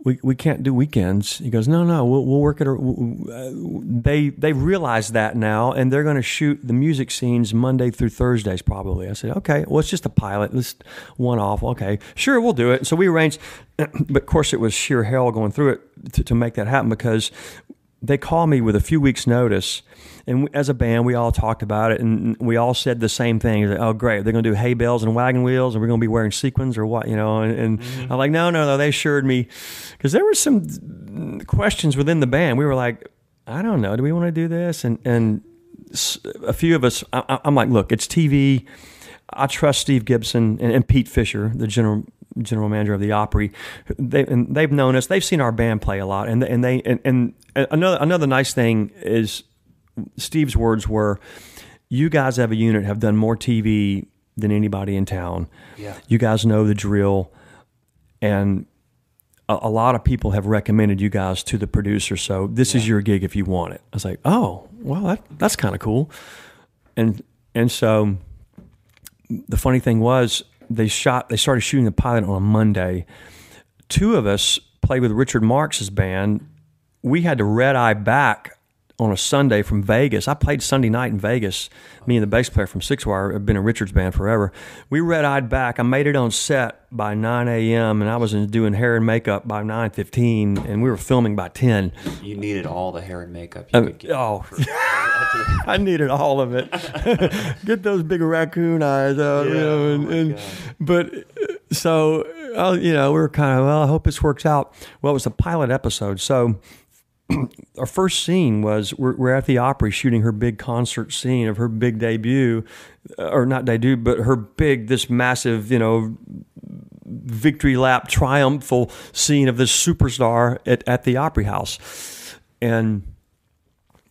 we, we can't do weekends. He goes, no, no, we'll, we'll work it. uh, They they realize that now, and they're going to shoot the music scenes Monday through Thursdays probably. I said, okay, well it's just a pilot, let's one off. Okay, sure, we'll do it. So we arranged, but of course it was sheer hell going through it to, to make that happen because they called me with a few weeks' notice, and as a band, we all talked about it, and we all said the same thing. Like, oh, great, they're going to do hay bales and wagon wheels, and we're going to be wearing sequins or what, you know? And, and mm-hmm. I'm like, no, no, no. They assured me because there were some questions within the band. We were like, I don't know, do we want to do this? And and a few of us, I, I'm like, look, it's TV. I trust Steve Gibson and, and Pete Fisher, the general general manager of the Opry. They and they've known us. They've seen our band play a lot, and and they and, and another another nice thing is Steve's words were, "You guys have a unit have done more TV than anybody in town.
Yeah.
You guys know the drill, and a, a lot of people have recommended you guys to the producer. So this is your gig if you want it. I was like, oh, well, that, that's kind of cool. And and so the funny thing was they shot they started shooting the pilot on a Monday. Two of us played with Richard Marx's band. We had to red eye back on a Sunday from Vegas. I played Sunday night in Vegas. Me and the bass player from Six Wire have been in Richard's band forever. We red eyed back. I made it on set by 9 a.m. and I was doing hair and makeup by 9:15, and we were filming by 10.
You needed all the hair and makeup you could get.
Oh, I needed all of it. Get those big raccoon eyes out, you know.
oh
And,
my
and but uh, so uh, you know, we were kind of well. I hope this works out. Well, it was a pilot episode, so our first scene was we're, we're at the Opry shooting her big concert scene of her big debut, uh, or not debut, but her big this massive you know victory lap triumphal scene of this superstar at, at the Opry House, and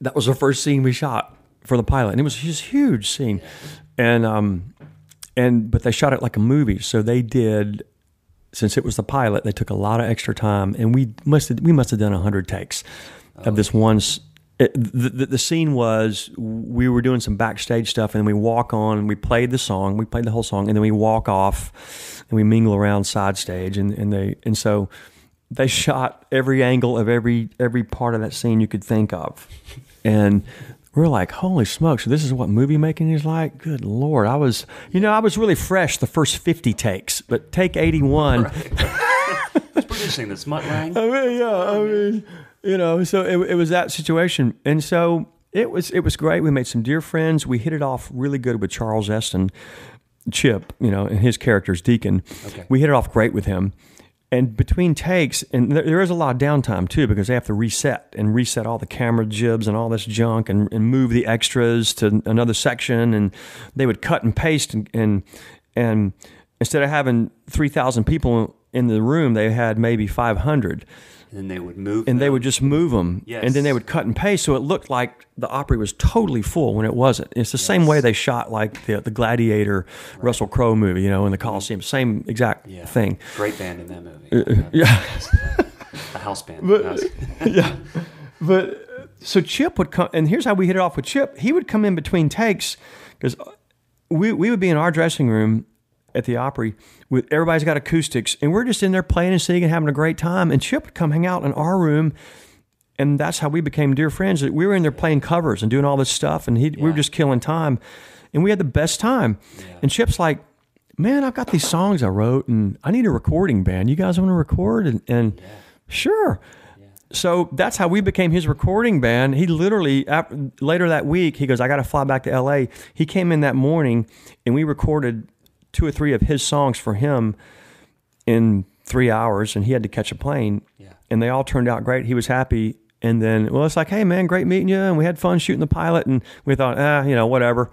that was the first scene we shot for the pilot, and it was this huge scene, and um, and but they shot it like a movie, so they did. Since it was the pilot, they took a lot of extra time, and we must have, we must have done hundred takes of oh, this one. It, the, the, the scene was we were doing some backstage stuff, and we walk on, and we played the song, we played the whole song, and then we walk off, and we mingle around side stage, and, and they and so they shot every angle of every every part of that scene you could think of, and we're like, holy smokes, this is what movie making is like. Good lord, I was, you know, I was really fresh the first fifty takes, but take eighty one.
Who's producing this? Mutt?
I mean, yeah, I mean, you know, so it, it was that situation, and so it was it was great. We made some dear friends. We hit it off really good with Charles Esten, Chip, you know, and his character's Deacon.
Okay.
We hit it off great with him. And between takes, and there, there is a lot of downtime too because they have to reset and reset all the camera jibs and all this junk and, and move the extras to another section. And they would cut and paste and and, and instead of having three thousand people in the room, they had maybe five hundred
And they would move.
and they would just move them,
Yes.
and then they would cut and paste, so it looked like the Opry was totally full when it wasn't. It's the same way they shot like the the Gladiator Russell Crowe movie, you know, in the Coliseum, same exact
Yeah.
thing.
Great band in that movie.
Uh, Yeah,
a house band.
But- yeah. But uh, so Chip would come, and here's how we hit it off with Chip. He would come in between takes because we we would be in our dressing room at the Opry with everybody's got acoustics, and we're just in there playing and singing, and having a great time. And Chip would come hang out in our room. And that's how we became dear friends. We were in there playing covers and doing all this stuff, and he, we were just killing time, and we had the best time. And Chip's like, "Man, I've got these songs I wrote, and I need a recording band. You guys want to record?" And, and sure. So that's how we became his recording band. He literally ap- later that week he goes, "I got to fly back to L.A." He came in that morning, and we recorded two or three of his songs for him in three hours, and he had to catch a plane.
Yeah.
And they all turned out great. He was happy. And then, well, it's like, hey man, great meeting you, and we had fun shooting the pilot, and we thought, ah, you know, whatever.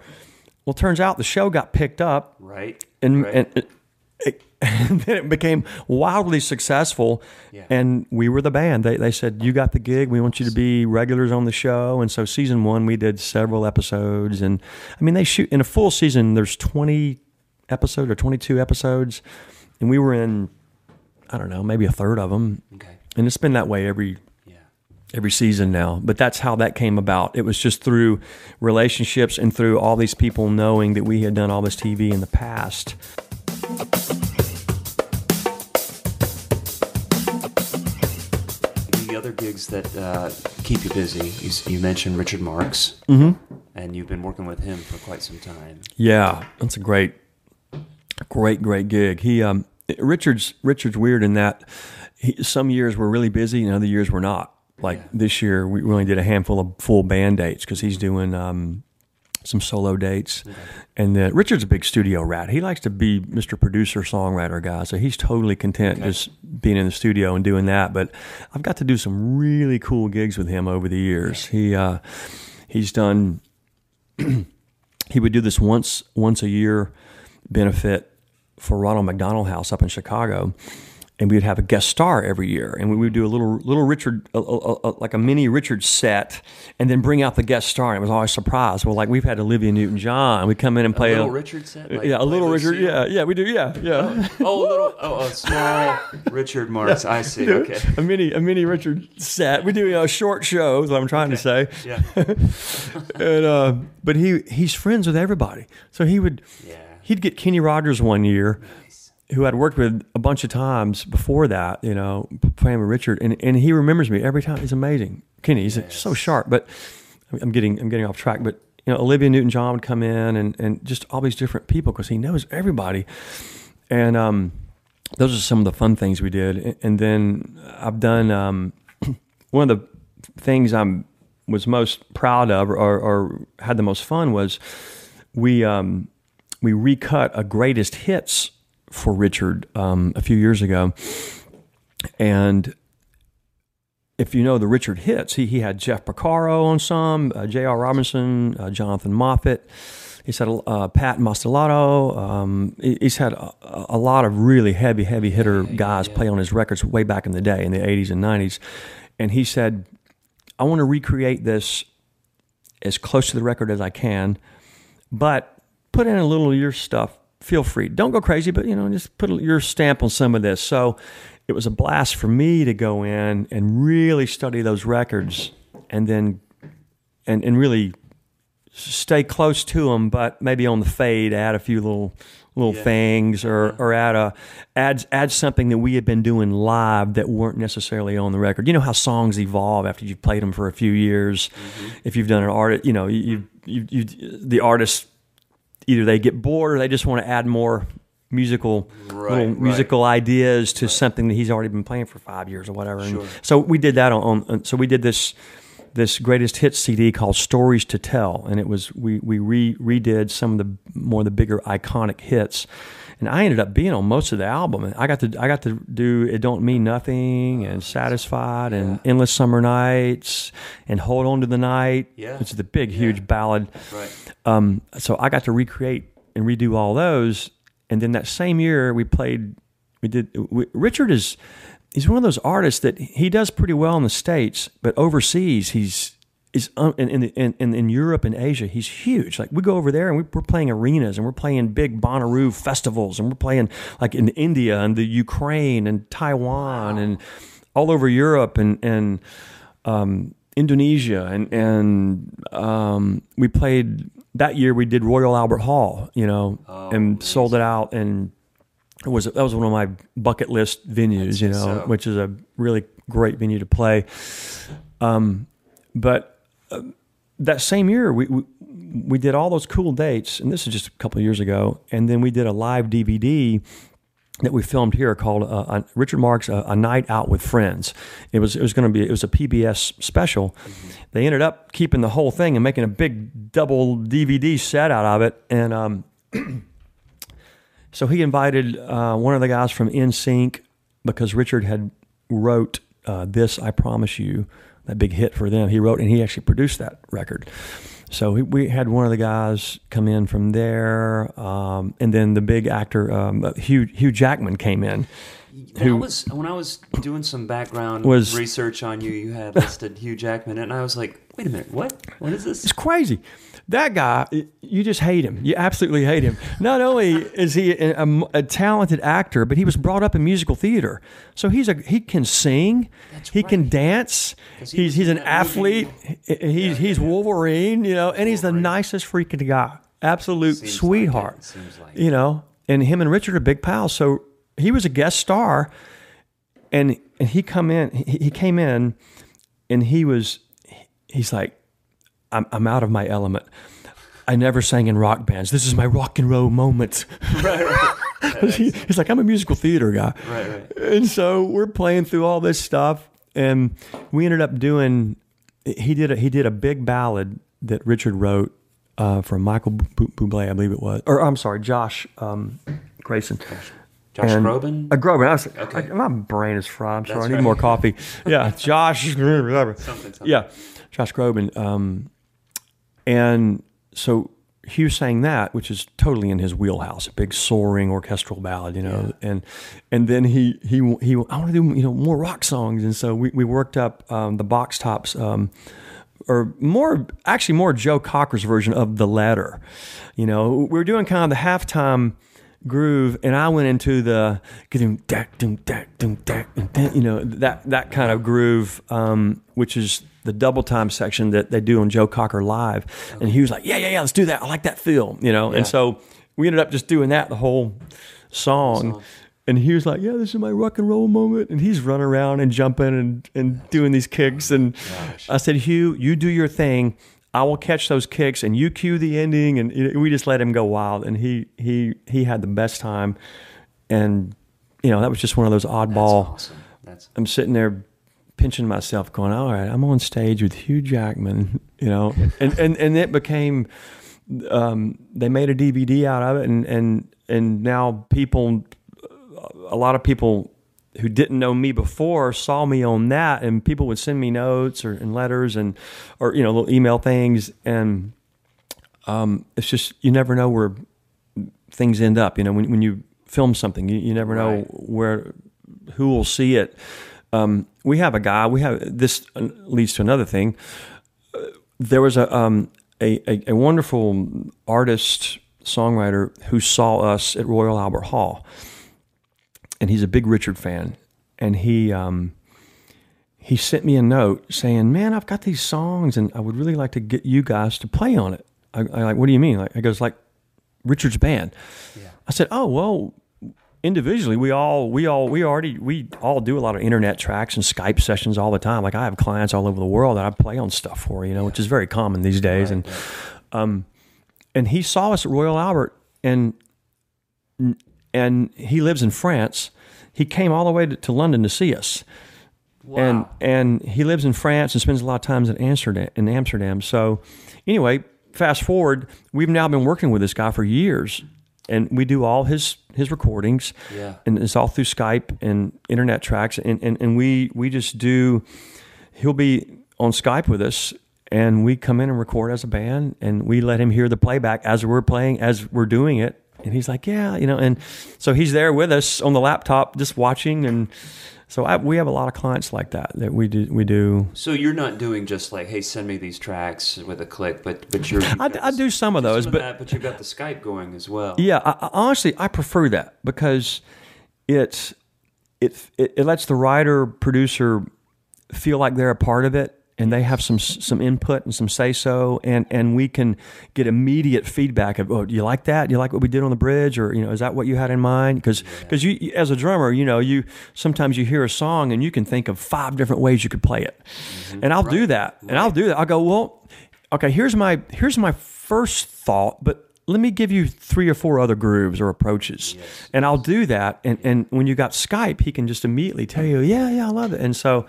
Well, turns out the show got picked up,
right.
and
right.
and, it, it, and then it became wildly successful.
Yeah.
And we were the band. They they said you got the gig. We want you to be regulars on the show. And so season one, we did several episodes. And I mean, they shoot in a full season. There's 20 episodes or 22 episodes, and we were in I don't know maybe a third of them.
okay.
And it's been that way every
Yeah.
every season now. But that's how that came about. It was just through relationships and through all these people knowing that we had done all this TV in the past.
The other gigs that uh, keep you busy, you, you mentioned Richard Marx,
Mm-hmm.
and you've been working with him for quite some time.
Yeah, that's a great, great, great gig. He, um, Richard's Richard's weird in that he, some years we're really busy and other years we're not. Like
Yeah.
this year, we only did a handful of full band dates because he's doing um, some solo dates. And then Richard's a big studio rat. He likes to be Mr. Producer Songwriter guy, so he's totally content just being in the studio and doing that. But I've got to do some really cool gigs with him over the years. He uh, he's done he would do this once once a year benefit for Ronald McDonald House up in Chicago, and we'd have a guest star every year, and we would do a little little Richard, a, a, a, like a mini Richard set, and then bring out the guest star. And it was always a surprise. Well, like we've had Olivia Newton John, we come in and play
a little Richard set. Like
yeah, a little Richard. Yeah, yeah, we do. Yeah, yeah.
Oh, a little. Oh, a small Richard Marx. I see. Okay.
a mini a mini Richard set. We do you know, a short show. Is what I'm trying to say.
Yeah.
And uh, but he he's friends with everybody, so he would
Yeah.
He'd get Kenny Rogers one year, who I'd worked with a bunch of times before that, you know, playing with Richard, and, and he remembers me every time. He's amazing, Kenny. He's so sharp. But I'm getting I'm getting off track. But you know, Olivia Newton John would come in, and and just all these different people because he knows everybody, and um, those are some of the fun things we did. And then I've done um, one of the things I'm was most proud of or, or had the most fun was we um, we recut a greatest hits for Richard um, a few years ago, and if you know the Richard hits, he he had Jeff Porcaro on some, uh, J.R. Robinson, uh, Jonathan Moffett. He's had uh, Pat Mastelotto. Um, he- he's had a, a lot of really heavy, heavy hitter guys play on his records way back in the day, in the 80s and 90s. And he said, I want to recreate this as close to the record as I can, but put in a little of your stuff. Feel free. Don't go crazy, but you know, just put your stamp on some of this. So it was a blast for me to go in and really study those records, and then and and really stay close to them, but maybe on the fade, add a few little little things, or or add a add add something that we had been doing live that weren't necessarily on the record. You know how songs evolve after you've played them for a few years. Mm-hmm. If you've done an art, you know you you, you the artist either they get bored or they just want to add more musical
Right,
little
right.
musical ideas to something that he's already been playing for five years or whatever. And so we did that on, on. Uh, so we did this this greatest hits CD called Stories to Tell, and it was we we re, redid some of the more of the bigger iconic hits. And I ended up being on most of the album. And I got to I got to do "It Don't Mean Nothing" and "Satisfied" and "Endless Summer Nights" and "Hold On to the Night,"
Yeah.
which is the big, huge ballad.
Right.
Um, so I got to recreate and redo all those. And then that same year, we played. We did. We, Richard is he's one of those artists that he does pretty well in the states, but overseas he's is um, in, in, in in Europe and Asia he's huge. Like we go over there and we, we're playing arenas and we're playing big Bonnaroo festivals and we're playing like in India and the Ukraine and Taiwan and all over Europe and and um, Indonesia and and um, we played that year. We did Royal Albert Hall, you know, and sold it out. And it was that was one of my bucket list venues, you know,
so.
which is a really great venue to play. Um, but uh, that same year, we, we we did all those cool dates, and this is just a couple of years ago. And then we did a live DVD that we filmed here called uh, uh, Richard Marx uh, a Night Out with Friends. It was it was going to be it was a PBS special. They ended up keeping the whole thing and making a big double DVD set out of it. And um, so he invited uh, one of the guys from NSYNC because Richard had wrote uh, this I Promise You, that big hit for them. He wrote and he actually produced that record. So we, we had one of the guys come in from there, um, and then the big actor um, Hugh Hugh Jackman came in.
When I was when I was doing some background
Was-
research on you, you had listed Hugh Jackman, and I was like, "Wait a minute, what? What is this?"
It's crazy. That guy, you just hate him. You absolutely hate him. Not only is he a, a- a talented actor, but he was brought up in musical theater, so he's a he can sing, he can dance.
he
He's he's an
that movie.
athlete. He- He's he's Wolverine, you know, and he's the nicest freaking guy. Absolute
Seems like
sweetheart.
Seems like
you know, and him and Richard are big pals. So he was a guest star, and and he come in. He, he came in, and he was he's like, I'm I'm out of my element. I never sang in rock bands. This is my rock and roll moment.
right, right,
He- he's like, I'm a musical theater guy.
right, right.
And so we're playing through all this stuff, and we ended up doing. He did a, he did a big ballad that Richard wrote uh, for Michael Bu- Bublé, I believe it was, or I'm sorry, Josh um, Grayson.
Josh
And-
Groban.
Uh, Groban. I was, like,
Okay.
I- my brain is fried. I'm sorry. I need
right.
more coffee. Yeah, Josh.
Something, something.
Yeah, Josh Groban. Um, and so Hugh sang that, which is totally in his wheelhouse, a big soaring orchestral ballad, you know. And and then he he he I want to do you know more rock songs, and so we, we worked up um, the box tops. Um, or more, actually, more Joe Cocker's version of the letter. You know, we were doing kind of the halftime groove, and I went into the doom dak doom dak you know that that kind of groove, um, which is the double time section that they do on Joe Cocker live. And he was like, "Yeah, yeah, yeah, let's do that. I like that feel," you know. And so we ended up just doing that the whole song. And he was like, "Yeah, this is my rock and roll moment." And he's running around and jumping and, and doing these kicks. And I said, "Hugh, you do your thing. I will catch those kicks, and you cue the ending." And we just let him go wild. And he he he had the best time. And you know, that was just one of those oddball.
awesome. That's
I'm sitting there pinching myself, going, "All right, I'm on stage with Hugh Jackman," you know, and and and it became. Um, they made a DVD out of it, and and and now people, a lot of people who didn't know me before saw me on that, and people would send me notes or and letters and or you know little email things, and um, it's just you never know where things end up. You know, when when you film something, you, you never know
Right.
where who will see it. Um, we have a guy. We have this leads to another thing. Uh, There was a um, a, a, a wonderful artist songwriter who saw us at Royal Albert Hall, and he's a big Richard fan, and he. Um, he sent me a note saying, "Man, I've got these songs, and I would really like to get you guys to play on it." I, I like, "What do you mean?" Like, I goes, "Like Richard's band." I said, "Oh well, individually, we all we all we already we all do a lot of internet tracks and Skype sessions all the time. Like I have clients all over the world that I play on stuff for, you know, which is very common these days. and um, and he saw us at Royal Albert, and and he lives in France. He came all the way to, to London to see us and and he lives in France and spends a lot of times in Amsterdam. In Amsterdam. So, anyway, fast forward, we've now been working with this guy for years, and we do all his his recordings.
Yeah.
and it's all through Skype and internet tracks, and and, and we we just do. He'll be on Skype with us. And we come in and record as a band, and we let him hear the playback as we're playing, as we're doing it. And he's like, "Yeah, you know." And so he's there with us on the laptop, just watching, and so I, we have a lot of clients like that that we do. We do.
So you're not doing just like, hey, send me these tracks with a click, but but you're.
I, I do some of those,
some
but
that, but you've got the Skype going as well.
yeah, I, I, honestly, I prefer that because it's it, it it lets the writer producer feel like they're a part of it and they have some some input and some say so and and we can get immediate feedback of oh do you like that? Do you like what we did on the bridge? Or you know is that what you had in mind? Because because you as a drummer you know you sometimes you hear a song and you can think of five different ways you could play it. Mm-hmm. And I'll do that. And I'll do that. I'll go well okay here's my here's my first thought but let me give you three or four other grooves or approaches. And i'll do that and, and when you got skype he can just immediately tell you yeah yeah i love it. And so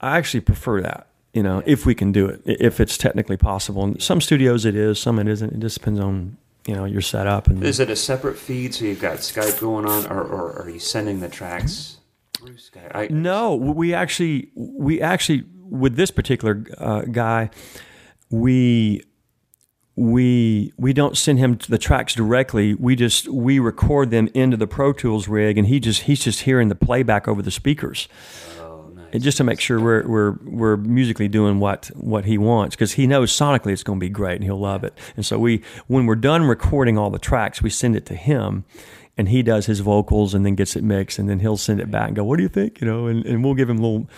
i actually prefer that you know if we can do it if it's technically possible and some studios it is some it isn't it just depends on you know your setup and
Is it a separate feed? So you've got Skype going on, or, or are you sending the tracks through Skype? I,
No, we actually we actually with this particular uh, guy, we we we don't send him the tracks directly. We just we record them into the Pro Tools rig, and he just he's just hearing the playback over the speakers. Just to make sure we're we're we're musically doing what what he wants because he knows sonically it's going to be great and he'll love it. And so we when we're done recording all the tracks, we send it to him. And he does his vocals and then gets it mixed, and then he'll send it back and go, "What do you think?" You know, and, and we'll give him a little,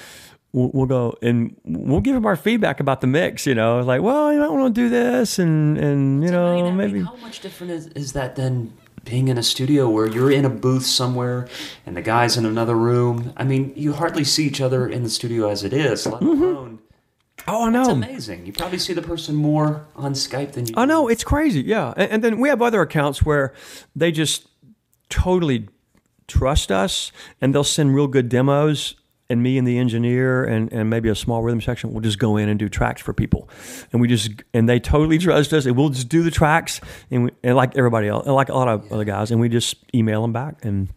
we'll, we'll go and we'll give him our feedback about the mix. You know, like, well, you might want to do this, and and you know, maybe
how much different is, is that than being in a studio where you're in a booth somewhere and the guy's in another room? I mean, you hardly see each other in the studio as it is, let
Mm-hmm.
alone.
oh, I know,
It's amazing. You probably see the person more on Skype than you.
I
do.
know it's crazy, yeah. And, and then we have other accounts where they just totally trust us, and they'll send real good demos. And me and the engineer and, and maybe a small rhythm section we'll just go in and do tracks for people, and we just and they totally trust us, and we'll just do the tracks, and, we, and like everybody else, and like a lot of other guys, and we just email them back, and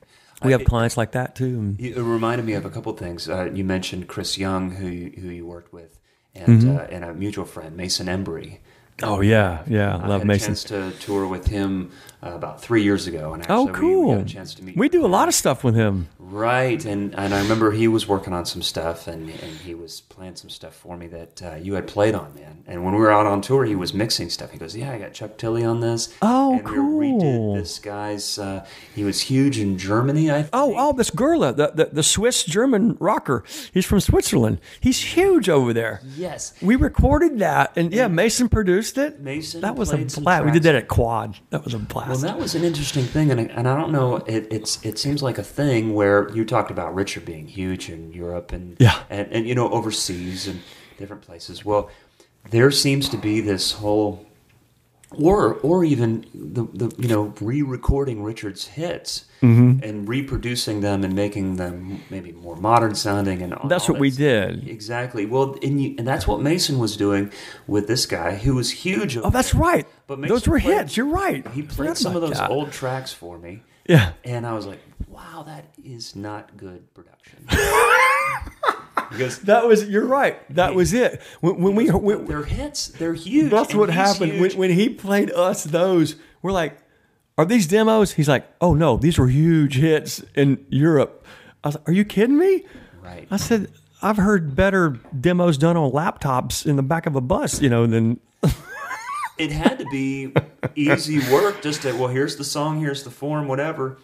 we have clients like that too.
It reminded me of a couple things. Uh, you mentioned Chris Young, who you, who you worked with, and uh, and a mutual friend, Mason Embry.
Oh yeah, yeah.
I
love
had
Mason.
a chance to tour with him uh, about three years ago, and
Oh,
actually we- we,
cool.
got a chance to meet.
We do a lot of stuff with him.
Right, and, and I remember he was working on some stuff, and, and he was playing some stuff for me that uh, you had played on, man. And when we were out on tour, he was mixing stuff. He goes, "Yeah, I got Chuck Tilley on this."
Oh,
and
cool.
We redid this guy's. Uh, he was huge in Germany, I think.
Oh, oh, this Gölä, the, the, the Swiss German rocker. He's from Switzerland. He's huge over there.
yes.
We recorded that, and yeah, Mason produced it.
Mason
that was a blast. We did that at Quad. That was a blast.
Well, that was an interesting thing, and, and I don't know. It, it's it seems like a thing where you talked about Richard being huge in Europe and
Yeah.
and, and you know overseas and different places. Well, there seems to be this whole, or or even the, the you know re-recording Richard's hits
Mm-hmm.
and reproducing them and making them maybe more modern sounding and all
That's what we
that-
did.
Exactly. Well, and, you, and that's what Mason was doing with this guy who was huge.
oh, that's right.
But
Those were
played-
hits. You're right.
He played some of those
that.
old tracks for me,
Yeah.
and I was like, "Wow, that is not good production." because
That was. You're right. That was it. When, when we, when,
they're hits, they're huge.
that's what happened when, when he played us. Those we're like, are these demos? He's like, oh no, these were huge hits in Europe. I was like, are you kidding me?
right.
I said, I've heard better demos done on laptops in the back of a bus, you know, than
It had to be easy work. Just to well, here's the song, here's the form, whatever.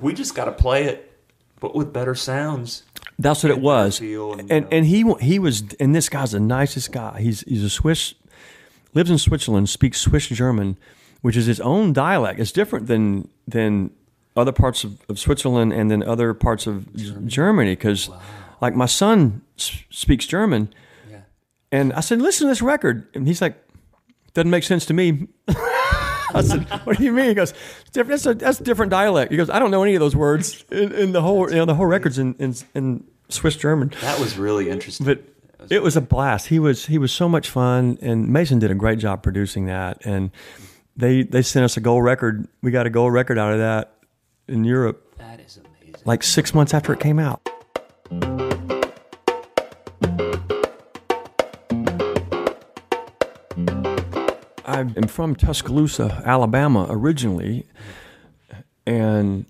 we just got to play it, but with better sounds.
That's what it was.
feel and,
And
uh,
and he he was and this guy's the nicest guy. He's he's a Swiss, lives in Switzerland, speaks Swiss German, which is his own dialect. It's different than than other parts of, of Switzerland and then other parts of Germany. Because like my son s- speaks German,
Yeah.
and I said, "Listen to this record," and he's like, "Doesn't make sense to me." I said, "What do you mean?" He goes, "It's different. That's a that's a different dialect." He goes, "I don't know any of those words in, in the whole you know the whole records in in, in Swiss German."
That was really interesting.
But it was a blast. He was he was so much fun, and Mason did a great job producing that. And they they sent us a gold record. We got a gold record out of that in Europe,
that is amazing.
like six months after it came out. I am from Tuscaloosa, Alabama, originally, and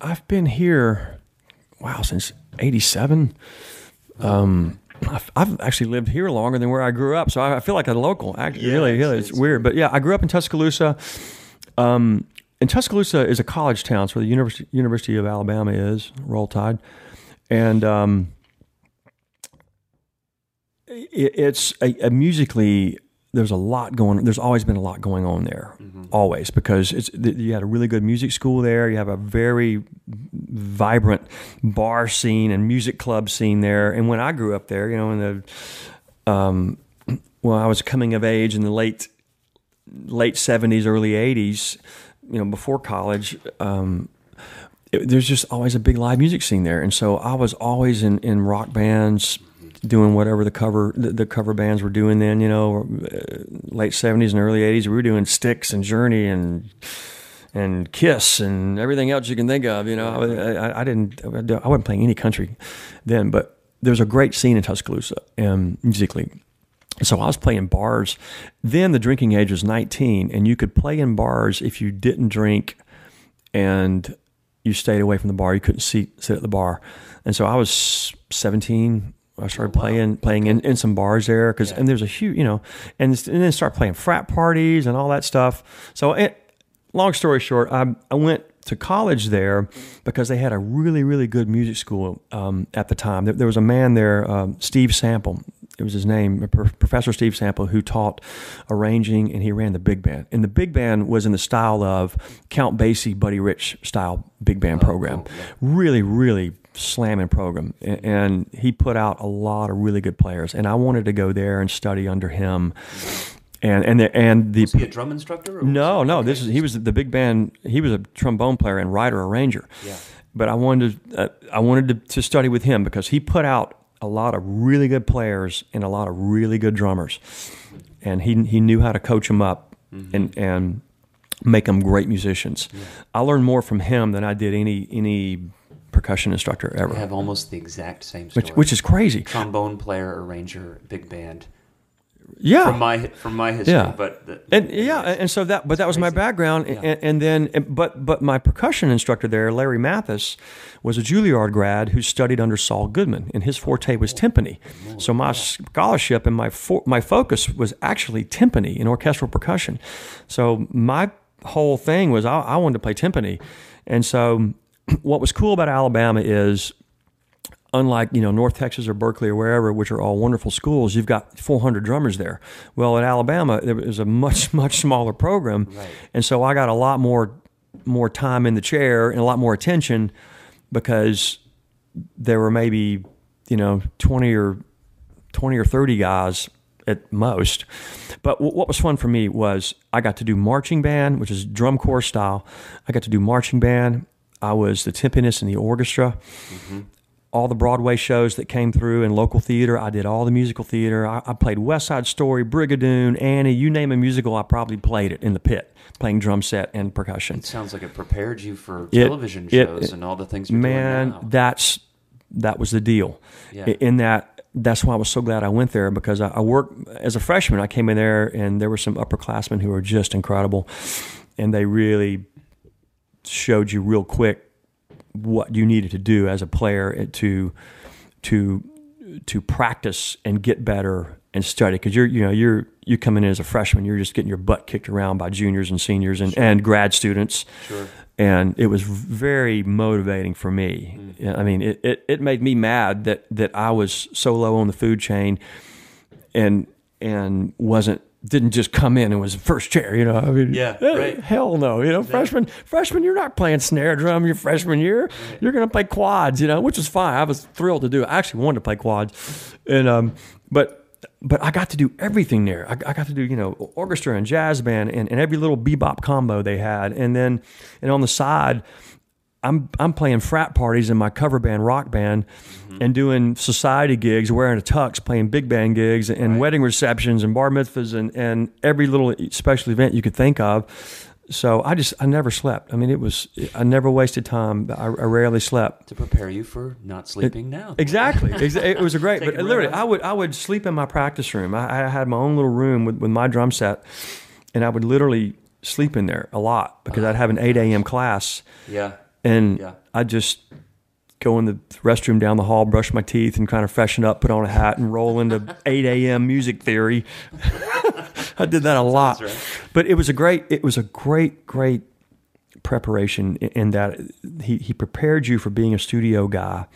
I've been here, wow, since '87. Um, I've, I've actually lived here longer than where I grew up, so I, I feel like a local. Actually,
Yeah,
really,
it's-
really, it's,
it's
weird. But yeah, I grew up in Tuscaloosa. Um, and Tuscaloosa is a college town, so the University University of Alabama is Roll Tide, and um, it, it's a, a musically. There's a lot going. There's always been a lot going on there, always because it's you had a really good music school there. You have a very vibrant bar scene and music club scene there. And when I grew up there, you know, in the um, well, I was coming of age in the late late seventies, early eighties, you know, before college. Um, it, there's just always a big live music scene there, and so I was always in, in rock bands, doing whatever the cover the, the cover bands were doing then. You know, uh, late seventies and early eighties, we were doing Styx and Journey and and Kiss and everything else you can think of. You know, I, I, I didn't, I wasn't playing any country then, but there's a great scene in Tuscaloosa um, musically. So I was playing bars. Then the drinking age was 19, and you could play in bars if you didn't drink and you stayed away from the bar. You couldn't sit sit at the bar. And so I was 17. I started playing playing in, in some bars there because and there's a huge you know and, and then start playing frat parties and all that stuff. So it, long story short, I, I went to college there because they had a really, really good music school um, at the time. There, there was a man there, um, Steve Sample. It was his name, Professor Steve Sample, who taught arranging and he ran the big band. And the big band was in the style of Count Basie, Buddy Rich style big band program. Really, really slamming program. And he put out a lot of really good players. And I wanted to go there and study under him. And and the, and the
Was he a drum instructor? Or
no, no. This is he was the big band. He was a trombone player and writer arranger.
Yeah.
But I wanted to, uh, I wanted to, to study with him because he put out a lot of really good players and a lot of really good drummers, and he he knew how to coach them up and and make them great musicians. I learned more from him than I did any any percussion instructor
I
ever,
have almost the exact same story.
which which is crazy.
trombone player, arranger, big band.
Yeah.
from my from my history.
Yeah.
But the,
And yeah, and so that, but that was my background, and, and then, but but my percussion instructor there, Larry Mathis, was a Juilliard grad who studied under Saul Goodman, and his forte was oh, timpani. So my scholarship and my for, my focus was actually timpani and orchestral percussion. So my whole thing was I, I wanted to play timpani, and so what was cool about Alabama is unlike you know North Texas or Berklee or wherever, which are all wonderful schools, you've got 400 drummers there. Well, at Alabama, there was a much much smaller program,
Right.
and so I got a lot more more time in the chair and a lot more attention because there were maybe you know 20 or 20 or 30 guys at most. But w- what was fun for me was I got to do marching band, which is drum corps style. I got to do marching band. I was the timpanist in the orchestra. Mm-hmm. All the Broadway shows that came through in local theater, I did all the musical theater. I, I played West Side Story, Brigadoon, Annie, you name a musical, I probably played it in the pit, playing drum set and percussion.
it sounds like it prepared you for
It-
television
it-
shows and all the things you're
man, that's that was the deal.
Yeah.
In that, that's why I was so glad I went there because I, I worked as a freshman. I came in there, and there were some upperclassmen who were just incredible, and they really showed you real quick what you needed to do as a player to to to practice and get better and study because you're you know you're you coming in as a freshman you're just getting your butt kicked around by juniors and seniors and, and grad students
Sure.
and it was very motivating for me
Mm.
i mean it, it, it made me mad that that i was so low on the food chain and and wasn't didn't just come in and was first chair you know? I mean
Yeah,
eh,
right.
hell no you know? Freshman freshman you're not playing snare drum your freshman year. You're going to play quads you know which was fine. I was thrilled to do it. I actually wanted to play quads. And um but but I got to do everything there. I, I got to do, you know, orchestra and jazz band and, and every little bebop combo they had. And then, and on the side, I'm I'm playing frat parties in my cover band, rock band, mm-hmm. and doing society gigs, wearing a tux, playing big band gigs, and wedding receptions and bar mitzvahs and and every little special event you could think of. So I just I never slept. I mean, it was I never wasted time. I, I rarely slept.
to prepare you for not sleeping now.
Exactly. It was a great. But literally. I would I would sleep in my practice room. I, I had my own little room with, with my drum set, and I would literally sleep in there a lot because uh-huh. I'd have an eight a.m. class,
Yeah.
And
Yeah.
I'd just go in the restroom down the hall, brush my teeth, and kind of freshen up, put on a hat, and roll into eight a.m. music theory. I did that a lot,
right.
but it was a great. It was a great, great preparation in- in that he, he prepared you for being a studio guy.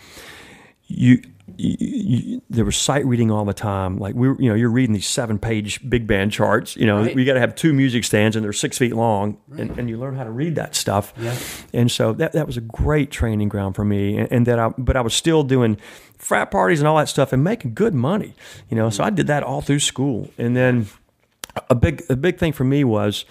You, you, you there was sight reading all the time. Like we, were, you know, you're reading these seven page big band charts. You know,
Right.
we got to have two music stands and they're six feet long, and, and you learn how to read that stuff.
Yeah.
And so that that was a great training ground for me. And, and that I, but I was still doing frat parties and all that stuff and making good money. You know, so I did that all through school. And then a big a big thing for me was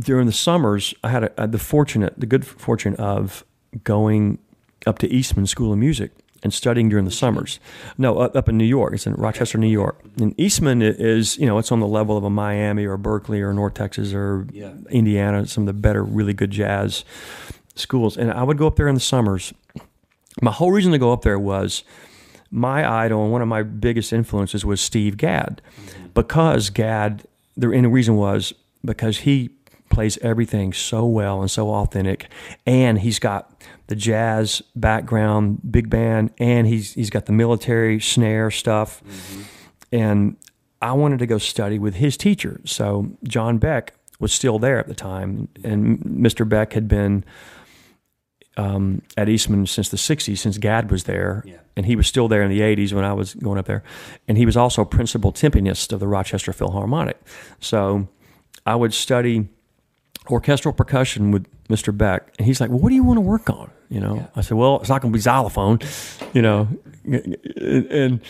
during the summers, I had a, the fortunate, the good fortune of going up to Eastman School of Music and studying during the summers. No, up, up in New York. It's in Rochester, New York. And Eastman is, you know, it's on the level of a Miami or Berklee or North Texas or
Yeah.
Indiana, some of the better, really good jazz schools. And I would go up there in the summers. My whole reason to go up there was my idol and one of my biggest influences was Steve Gadd. Mm-hmm. Because Gadd, the and the reason was because he plays everything so well and so authentic, and he's got the jazz background, big band, and he's he's got the military snare stuff. And I wanted to go study with his teacher. So John Beck was still there at the time, and Mr. Beck had been um, at Eastman since the 60s, since Gadd was there.
Yeah.
And he was still there in the 80s when I was going up there. And he was also principal timpanist of the Rochester Philharmonic. So I would study orchestral percussion with Mr. Beck. And he's like, well, what do you want to work on? You know, I said, well, it's not going to be xylophone, you know. And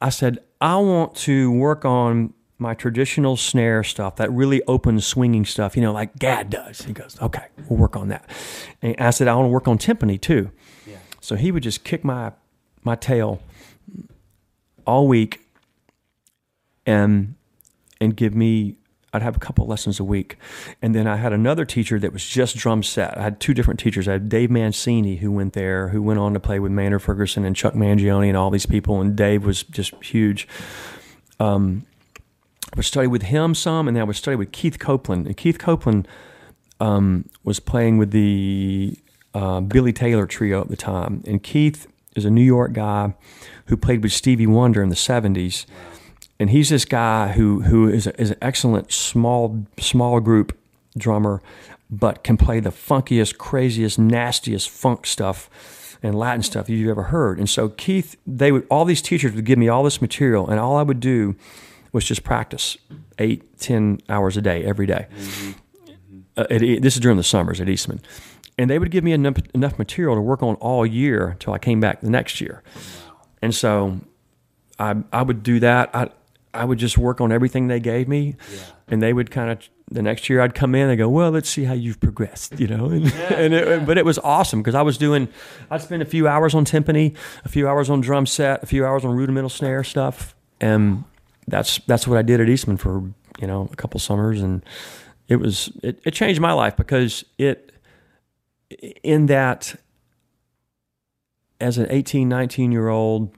I said, I want to work on my traditional snare stuff, that really open swinging stuff, you know, like Gadd does. He goes, okay, we'll work on that. And I said, I want to work on timpani too.
Yeah.
So he would just kick my my tail all week and and give me I'd have a couple lessons a week. And then I had another teacher that was just drum set. I had two different teachers. I had Dave Mancini who went there, who went on to play with Maynard Ferguson and Chuck Mangione and all these people and Dave was just huge. um, I would study with him some, and then I would study with Keith Copeland. And Keith Copeland um, was playing with the uh, Billy Taylor trio at the time. And Keith is a New York guy who played with Stevie Wonder in the 70s. And he's this guy who, who is, a, is an excellent small, small group drummer, but can play the funkiest, craziest, nastiest funk stuff and Latin stuff you've ever heard. And so Keith, they would all these teachers would give me all this material, and all I would do was just practice eight, ten hours a day every day. Mm-hmm. Uh, at, this is during the summers at Eastman, and they would give me enough, enough material to work on all year until I came back the next year. And so I I would do that. I I would just work on everything they gave me, yeah. and they would kind of the next year I'd come in and go, well, let's see how you've progressed, you know. And, yeah, and it, yeah. but it was awesome because I was doing, I'd spend a few hours on timpani, a few hours on drum set, a few hours on rudimental snare stuff, and that's that's what I did at Eastman for you know a couple summers, and it was it, it changed my life because it in that as an 18, 19 year old,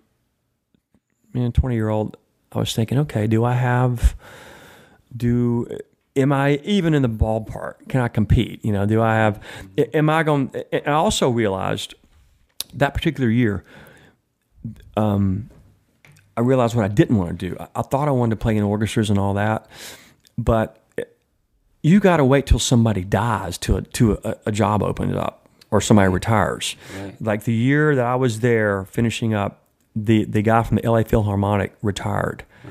know, 20 year old, I was thinking, okay, do I have do am I even in the ballpark? Can I compete? You know, do I have? Am I going? I also realized that particular year, um, I realized what I didn't want to do. I, I thought I wanted to play in orchestras and all that, but you got to wait till somebody dies to a, to a, a job opens up or somebody retires. Right. Like the year that I was there finishing up, the the guy from the LA Philharmonic retired. Mm-hmm.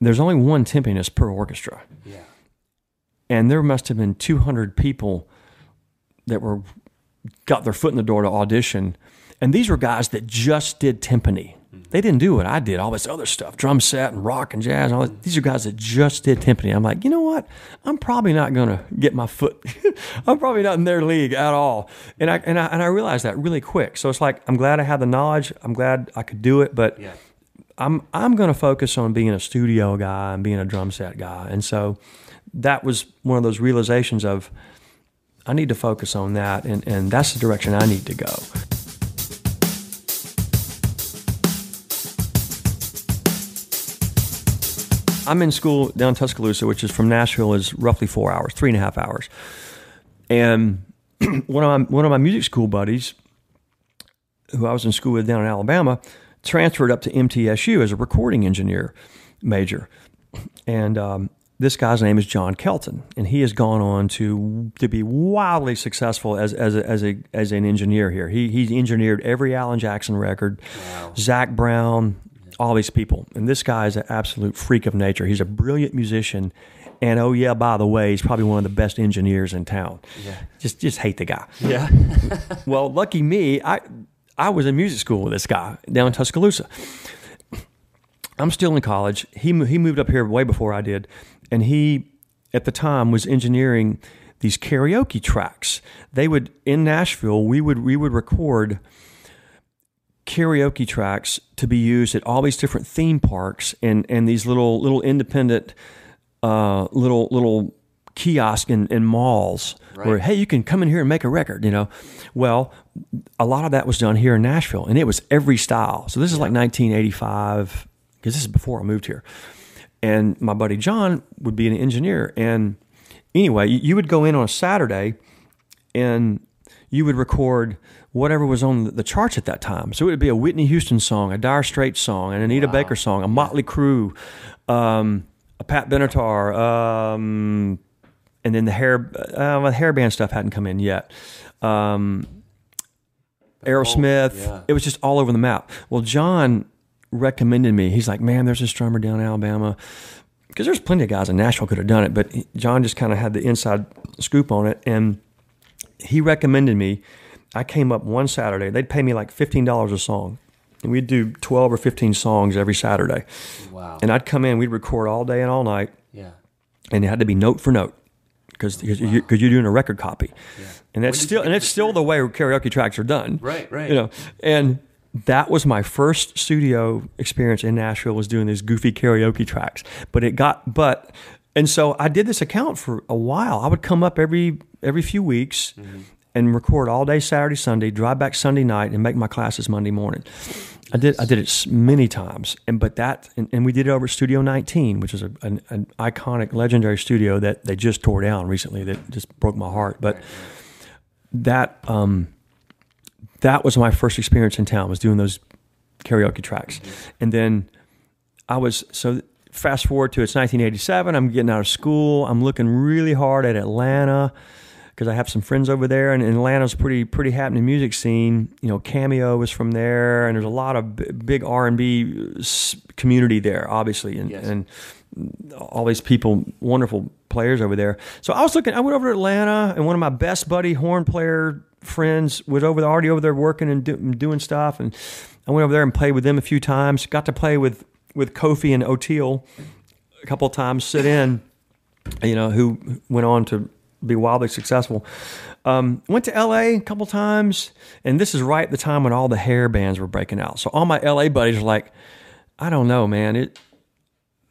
There's only one timpanist per orchestra. Yeah and there must have been 200 people that were got their foot in the door to audition and these were guys that just did timpani they didn't do what i did. All this other stuff drum set and rock and jazz and all that. these are guys that just did timpani. I'm like you know what? I'm probably not going to get my foot i'm probably not in their league at all. And I, and I and i realized that really quick. So it's like i'm glad i had the knowledge. I'm glad i could do it but yeah. i'm i'm going to focus on being a studio guy and being a drum set guy. And so that was one of those realizations of I need to focus on that, and, and that's the direction I need to go. I'm in school down in Tuscaloosa, which is from Nashville, is roughly four hours, three and a half hours. And one of my one of my music school buddies, who I was in school with down in Alabama, transferred up to MTSU as a recording engineer major. And um, this guy's name is John Kelton, and he has gone on to to be wildly successful as as a, as a as an engineer here. He he engineered every Alan Jackson record, wow. Zac Brown, all these people, and this guy is an absolute freak of nature. He's a brilliant musician, and oh yeah, by the way, he's probably one of the best engineers in town. Yeah. Just just hate the guy.
Yeah.
well, lucky me, I I was in music school with this guy down in Tuscaloosa. I'm still in college. He he moved up here way before I did and he at the time was engineering these karaoke tracks. They would in Nashville, we would we would record karaoke tracks to be used at all these different theme parks and and these little little independent uh, little little kiosk in, in malls right. where hey you can come in here and make a record you know well a lot of that was done here in nashville and it was every style so this is yeah. like 1985 because this is before i moved here and my buddy John would be an engineer. And anyway, you would go in on a Saturday and you would record whatever was on the charts at that time. So it would be a Whitney Houston song, a Dire Straits song, an Anita wow. Baker song, a Motley Crue, um, a Pat Benatar, um, and then the hair, uh, the hair band stuff hadn't come in yet. Um, Aerosmith. Oh, yeah. It was just all over the map. Well, John recommended me. He's like, man, there's this drummer down in Alabama. Because there's plenty of guys in Nashville could have done it, but John just kind of had the inside scoop on it. And he recommended me. I came up one Saturday. They'd pay me like $15 a song. And we'd do 12 or 15 songs every Saturday. Wow. And I'd come in, we'd record all day and all night. Yeah. And it had to be note for note because wow. you, you're doing a record copy. Yeah. And that's still and it's still the way karaoke tracks are done.
Right, right.
You know, and that was my first studio experience in Nashville was doing these goofy karaoke tracks. But it got but and so I did this account for a while. I would come up every every few weeks mm-hmm. And record all day Saturday, Sunday, drive back Sunday night, and make my classes Monday morning. I did I did it many times, and but that and, and we did it over at Studio 19, which is a, an, an iconic, legendary studio that they just tore down recently. That just broke my heart. But that um, that was my first experience in town was doing those karaoke tracks, and then I was so fast forward to it's 1987. I'm getting out of school. I'm looking really hard at Atlanta because I have some friends over there, and, and Atlanta's pretty pretty happening music scene. You know, Cameo was from there, and there's a lot of b- big R and B uh, community there, obviously, and,
Yes.
and all these people, wonderful players over there. So I was looking. I went over to Atlanta, and one of my best buddy horn player friends was over there, already over there working and do, doing stuff, and I went over there and played with them a few times. Got to play with with Kofi and O'Teal a couple of times. Sit in, you know, who went on to be wildly successful. Um, went to LA a couple times, and this is right at the time when all the hair bands were breaking out. So all my LA buddies are like, I don't know, man. It,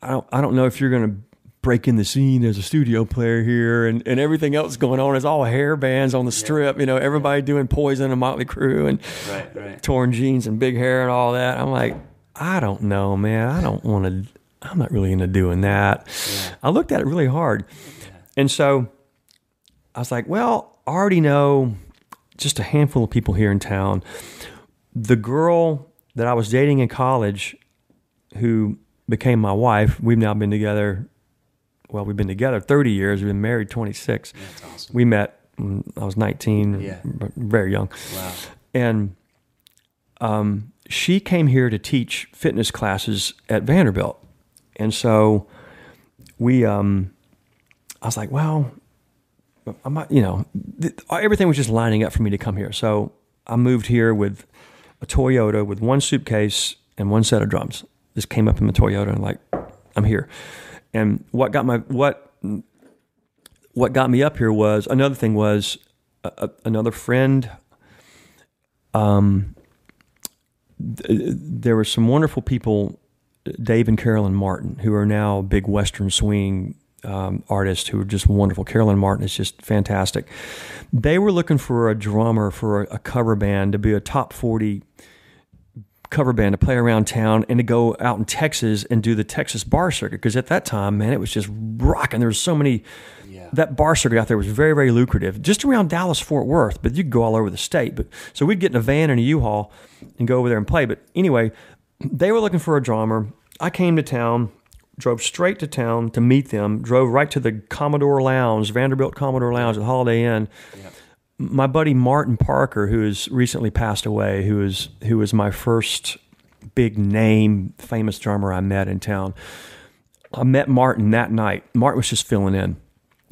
I don't, I don't know if you're gonna break in the scene as a studio player here, and, and everything else going on is all hair bands on the strip. You know, everybody doing Poison and Motley Crue and
Right, right.
torn jeans and big hair and all that. I'm like, I don't know, man. I don't want to. I'm not really into doing that. I looked at it really hard, and so I was like, well, I already know just a handful of people here in town. The girl that I was dating in college, who became my wife, we've now been together. Well, we've been together 30 years. We've been married 26.
That's awesome.
We met when I was 19,
Yeah.
very young
Wow.
and um, she came here to teach fitness classes at Vanderbilt, and so we, um, I was like, well, I'm not, you know, th- everything was just lining up for me to come here. So I moved here with a Toyota with one suitcase and one set of drums. Just came up in my Toyota and like, I'm here. And what got my what what got me up here was another thing was a, a, another friend um, th- there were some wonderful people, Dave and Carolyn Martin, who are now big Western swing um, artists who are just wonderful. Carolyn Martin is just fantastic. They were looking for a drummer for a, a cover band to be a top 40 cover band to play around town and to go out in Texas and do the Texas bar circuit. Because at that time, man, it was just rocking. There was so many
Yeah.
that bar circuit out there was very, very lucrative, just around Dallas, Fort Worth, but you could go all over the state. But so we'd get in a van and a U-Haul and go over there and play. But anyway, they were looking for a drummer. I came to town, drove straight to town to meet them, drove right to the Commodore Lounge, Vanderbilt Commodore Lounge at Holiday Inn. My buddy Martin Parker, who has recently passed away, who is who was my first big name, famous drummer I met in town. I met Martin that night. Martin was just filling in.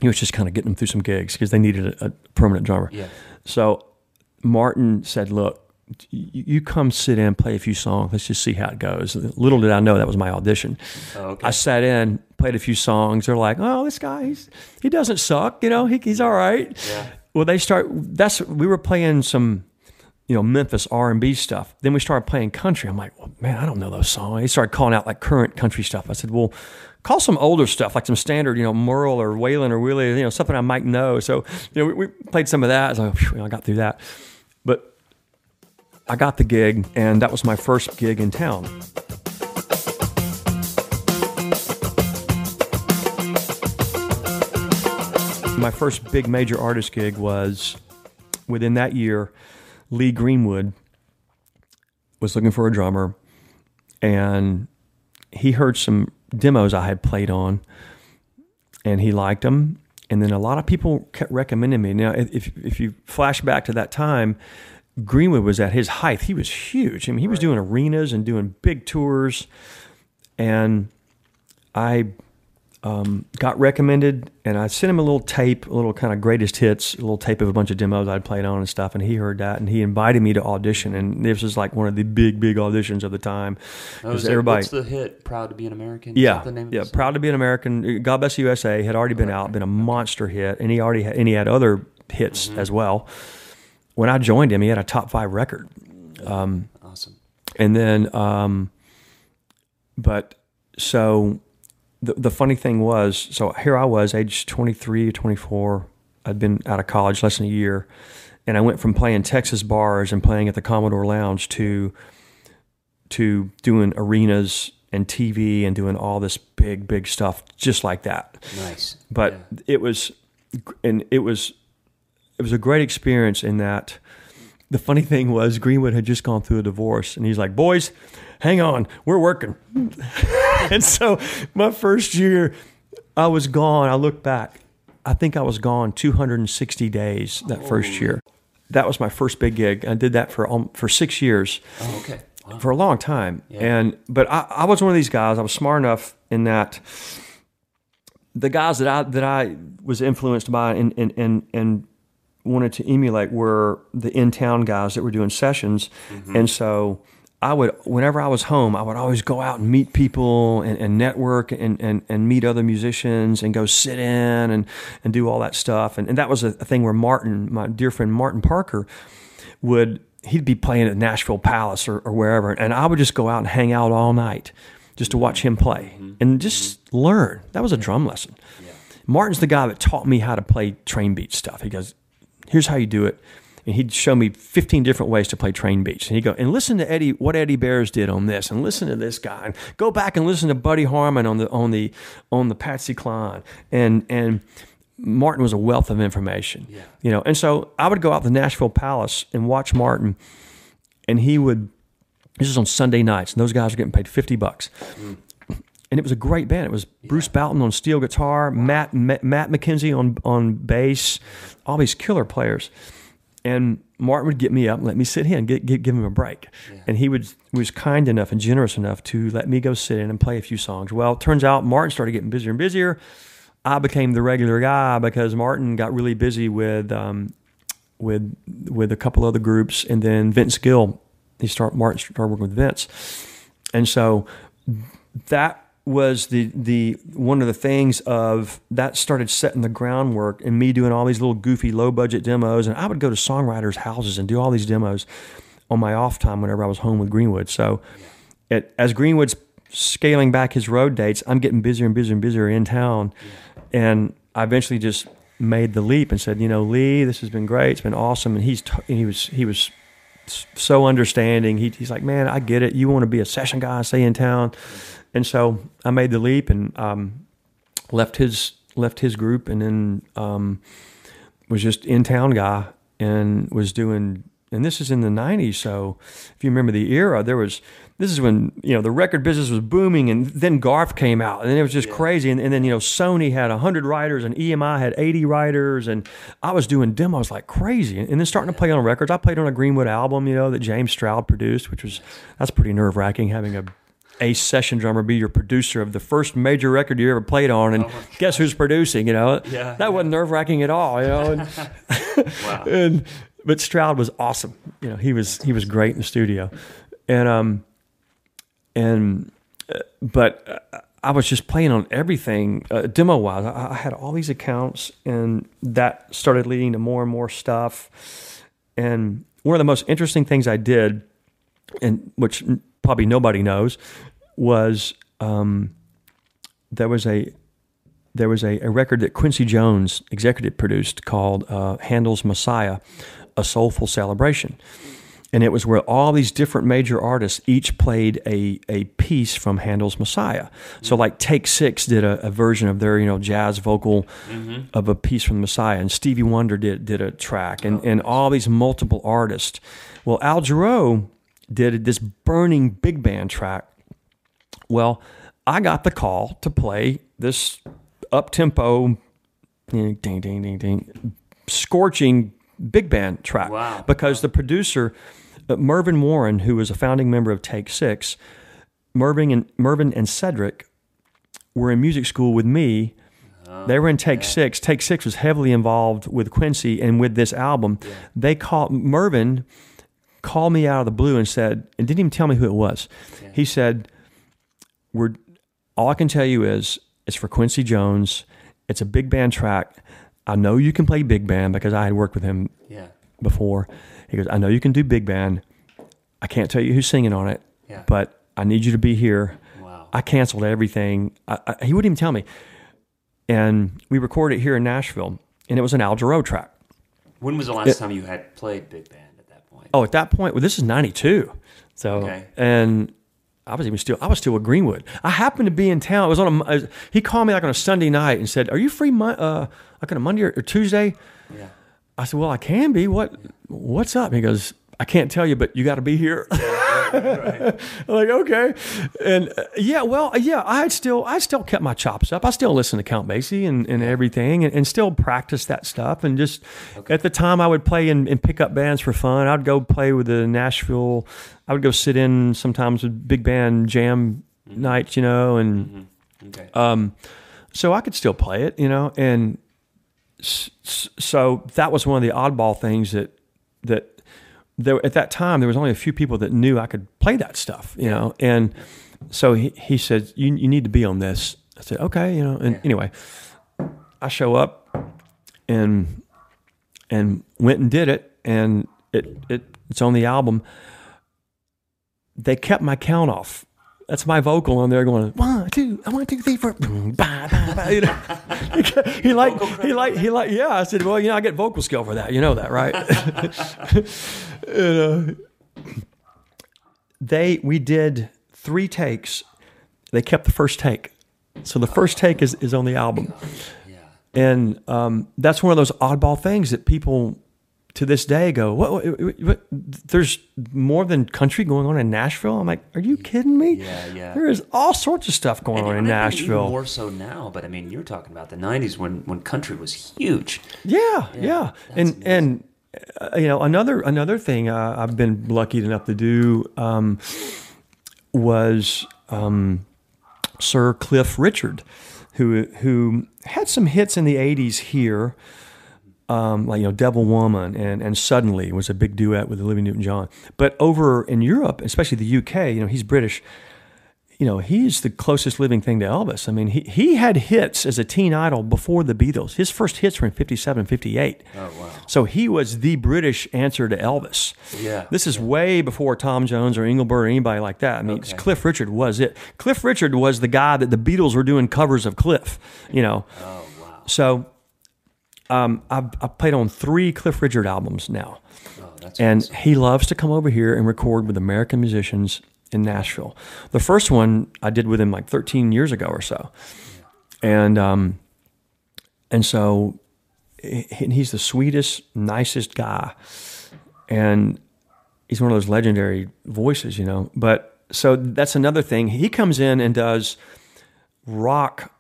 He was just kind of getting them through some gigs because they needed a, a permanent drummer.
Yeah.
So Martin said, "Look, you, come sit in, play a few songs. Let's just see how it goes." Little did I know that was my audition.
Oh, okay.
I sat in, played a few songs. They're like, "Oh, this guy, he's, he doesn't suck. You know, he, he's all right."
Yeah.
Well, they start. That's we were playing some, you know, Memphis R and B stuff. Then we started playing country. I'm like, well, man, I don't know those songs. They started calling out like current country stuff. I said, well, call some older stuff, like some standard, you know, Merle or Waylon or Willie, you know, something I might know. So, you know, we, we played some of that. I was like, I got through that. But I got the gig, and that was my first gig in town. My first big major artist gig was within that year. Lee Greenwood was looking for a drummer, and he heard some demos I had played on, and he liked them. And then a lot of people kept recommending me. Now, if if you flash back to that time, Greenwood was at his height. He was huge. I mean, he was doing arenas and doing big tours, and I um, got recommended, and I sent him a little tape, a little kind of greatest hits, a little tape of a bunch of demos I'd played on and stuff, and he heard that, and he invited me to audition, and this was like one of the big, big auditions of the time.
Oh, it-
everybody,
What's the hit? Proud to be an American.
Yeah,
the name
yeah, proud to be an American. God bless the USA had already been out, been a monster hit, and he already had, and he had other hits
Mm-hmm.
as well. When I joined him, he had a top five record.
Awesome.
And then, um, but so the, the funny thing was, so here I was, age 23 or 24. I'd been out of college less than a year. and I went from playing Texas bars and playing at the Commodore Lounge to to doing arenas and TV and doing all this big big stuff just like that.
Nice.
But
Yeah.
it was and it was it was a great experience in that the funny thing was Greenwood had just gone through a divorce and he's like, "Boys, hang on, we're working." and so my first year I was gone. I look back. I think I was gone 260 days that first year. That was my first big gig. I did that for um, for 6 years
Oh, okay. Wow.
for a long time. And but I, I was one of these guys. I was smart enough in that the guys that I that I was influenced by and and and, and wanted to emulate were the in town guys that were doing sessions. Mm-hmm. And so I would whenever I was home, I would always go out and meet people and, and network and, and, and meet other musicians and go sit in and, and do all that stuff. And, and that was a, a thing where Martin, my dear friend Martin Parker, would he'd be playing at Nashville Palace or, or wherever, and I would just go out and hang out all night just to mm-hmm. watch him play mm-hmm. and just learn. That was a drum lesson. Martin's the guy that taught me how to play train beat stuff. He goes, "Here's how you do it." And he'd show me 15 different ways to play train beats. And he'd go, and listen to Eddie, what Eddie Bayers did on this, and listen to this guy, and go back and listen to Buddy Harman on the on the on the Patsy Cline. And and Martin was a wealth of information.
Yeah.
You know, and so I would go out to the Nashville Palace and watch Martin, and he would. This was on Sunday nights, and those guys were getting paid fifty bucks. Mm. And it was a great band. It was Bruce Bouton on steel guitar, Matt Matt McKenzie on on bass, all these killer players. And Martin would get me up and let me sit in, get, get, give him a break. And he would was kind enough and generous enough to let me go sit in and play a few songs. Well, it turns out Martin started getting busier and busier. I became the regular guy because Martin got really busy with um, with with a couple other groups, and then Vince Gill. He start Martin started working with Vince, and so that was the the one of the things of that started setting the groundwork and me doing all these little goofy low budget demos. And I would go to songwriters houses and do all these demos on my off time whenever I was home with Greenwood. So it, as Greenwood's scaling back his road dates I'm getting busier and busier and busier in town. And I eventually just made the leap and said you know Lee this has been great. It's been awesome. And he's t- and he was he was so understanding. He, he's like, man, I get it. You want to be a session guy, stay in town, and so I made the leap and um, left his left his group, and then um, was just in town guy and was doing. And this is in the '90s, so if you remember the era, there was. This is when you know the record business was booming, and then Garth came out, and it was just crazy. And, and then you know Sony had hundred writers, and EMI had eighty writers, and I was doing demos like crazy. And then starting to play on records. I played on a Greenwood album, you know, that James Stroud produced, which was that's pretty nerve wracking having a a session drummer be your producer of the first major record you ever played on, and guess who's producing? You know,
Yeah,
that wasn't nerve wracking at all. You know, and,
Wow.
and but Stroud was awesome. You know, he was he was great in the studio, and um, and uh, but uh, I was just playing on everything uh, demo wise. I, I had all these accounts, and that started leading to more and more stuff. And one of the most interesting things I did, and which probably nobody knows, was um, there was a there was a, a record that Quincy Jones executive produced called uh, Handel's Messiah, a soulful celebration. And it was where all these different major artists each played a, a piece from Handel's Messiah. So, like Take Six did a, a version of their you know jazz vocal of a piece from the Messiah, and Stevie Wonder did did a track, and, and all these multiple artists. Well, Al Jarreau did this burning big band track well, I got the call to play this up tempo, ding, ding, ding, ding, scorching big band track.
Wow.
Because the producer, uh, Mervyn Warren, who was a founding member of Take Six, Mervyn and Mervyn and Cedric were in music school with me. They were in Take Six. Take Six was heavily involved with Quincy and with this album. They called Mervyn called me out of the blue and said, and didn't even tell me who it was. He said, "We're all I can tell you is it's for Quincy Jones. It's a big band track. I know you can play big band because I had worked with him
Yeah.
before. He goes, I know you can do big band. I can't tell you who's singing on it,
Yeah.
but I need you to be here.
Wow.
I canceled everything. I, I, he wouldn't even tell me. And we recorded it here in Nashville, and it was an Al Jarreau track.
When was the last time you had played big band at that point?
Oh, at that point, well, this is '92. So,
Okay.
and I was even still, I was still with Greenwood. I happened to be in town. It was on a. uh, He called me like on a Sunday night and said, "Are you free? Uh, like on a Monday or, or Tuesday?"
Yeah.
I said, "Well, I can be. What? What's up?" He goes, "I can't tell you, but you got to be here." I'm like, okay, and uh, yeah, well, yeah, I had still, I still kept my chops up. I still listen to Count Basie and, and everything, and, and still practice that stuff. And just at the time, I would play in, in pickup bands for fun. I'd go play with the Nashville. I would go sit in sometimes with big band jam nights, you know, and
Okay.
um, so I could still play it, you know, and s- so that was one of the oddball things that that there at that time there was only a few people that knew I could play that stuff, you know, and so he, he said you you need to be on this. I said okay, you know, and
Yeah.
anyway, I show up and and went and did it, and it it it's on the album. They kept my count off. That's my vocal on there going one, two, I one, two, three, four. Boom, ba, ba, ba, you know. he like he like he like yeah. I said, well, you know, I get vocal skill for that. You know that, right? and, uh, they we did three takes. They kept the first take, so the first take is is on the album.
yeah.
And um, that's one of those oddball things that people to this day go, what, what, what- There's more than country going on in Nashville. I'm like, are you kidding me?
Yeah, yeah.
There is all sorts of stuff going on in
And
Nashville.
more so now, but I mean, you're talking about the '90s when when country was huge.
Yeah, yeah,
that's
and and uh, you know another another thing uh, I've been lucky enough to do um, was um, Sir Cliff Richard, who who had some hits in the '80s here. Um, like you know, Devil Woman and and Suddenly was a big duet with Olivia Newton John. But over in Europe, especially the UK, you know, he's British. You know, he's the closest living thing to Elvis. I mean, he he had hits as a teen idol before the Beatles. His first hits were in 57, 58.
Oh wow.
So he was the British answer to Elvis.
Yeah.
This is way before Tom Jones or Engelbert or anybody like that. I mean,
Okay.
Cliff Richard was it. Cliff Richard was the guy that the Beatles were doing covers of Cliff, you know.
Oh wow.
So um, I've, I've played on three Cliff Richard albums now.
Oh, that's
And
awesome.
he loves to come over here and record with American musicians in Nashville. The first one I did with him like 13 years ago or so. And um, and so he's the sweetest, nicest guy. And he's one of those legendary voices, you know. But so that's another thing. He comes in and does rock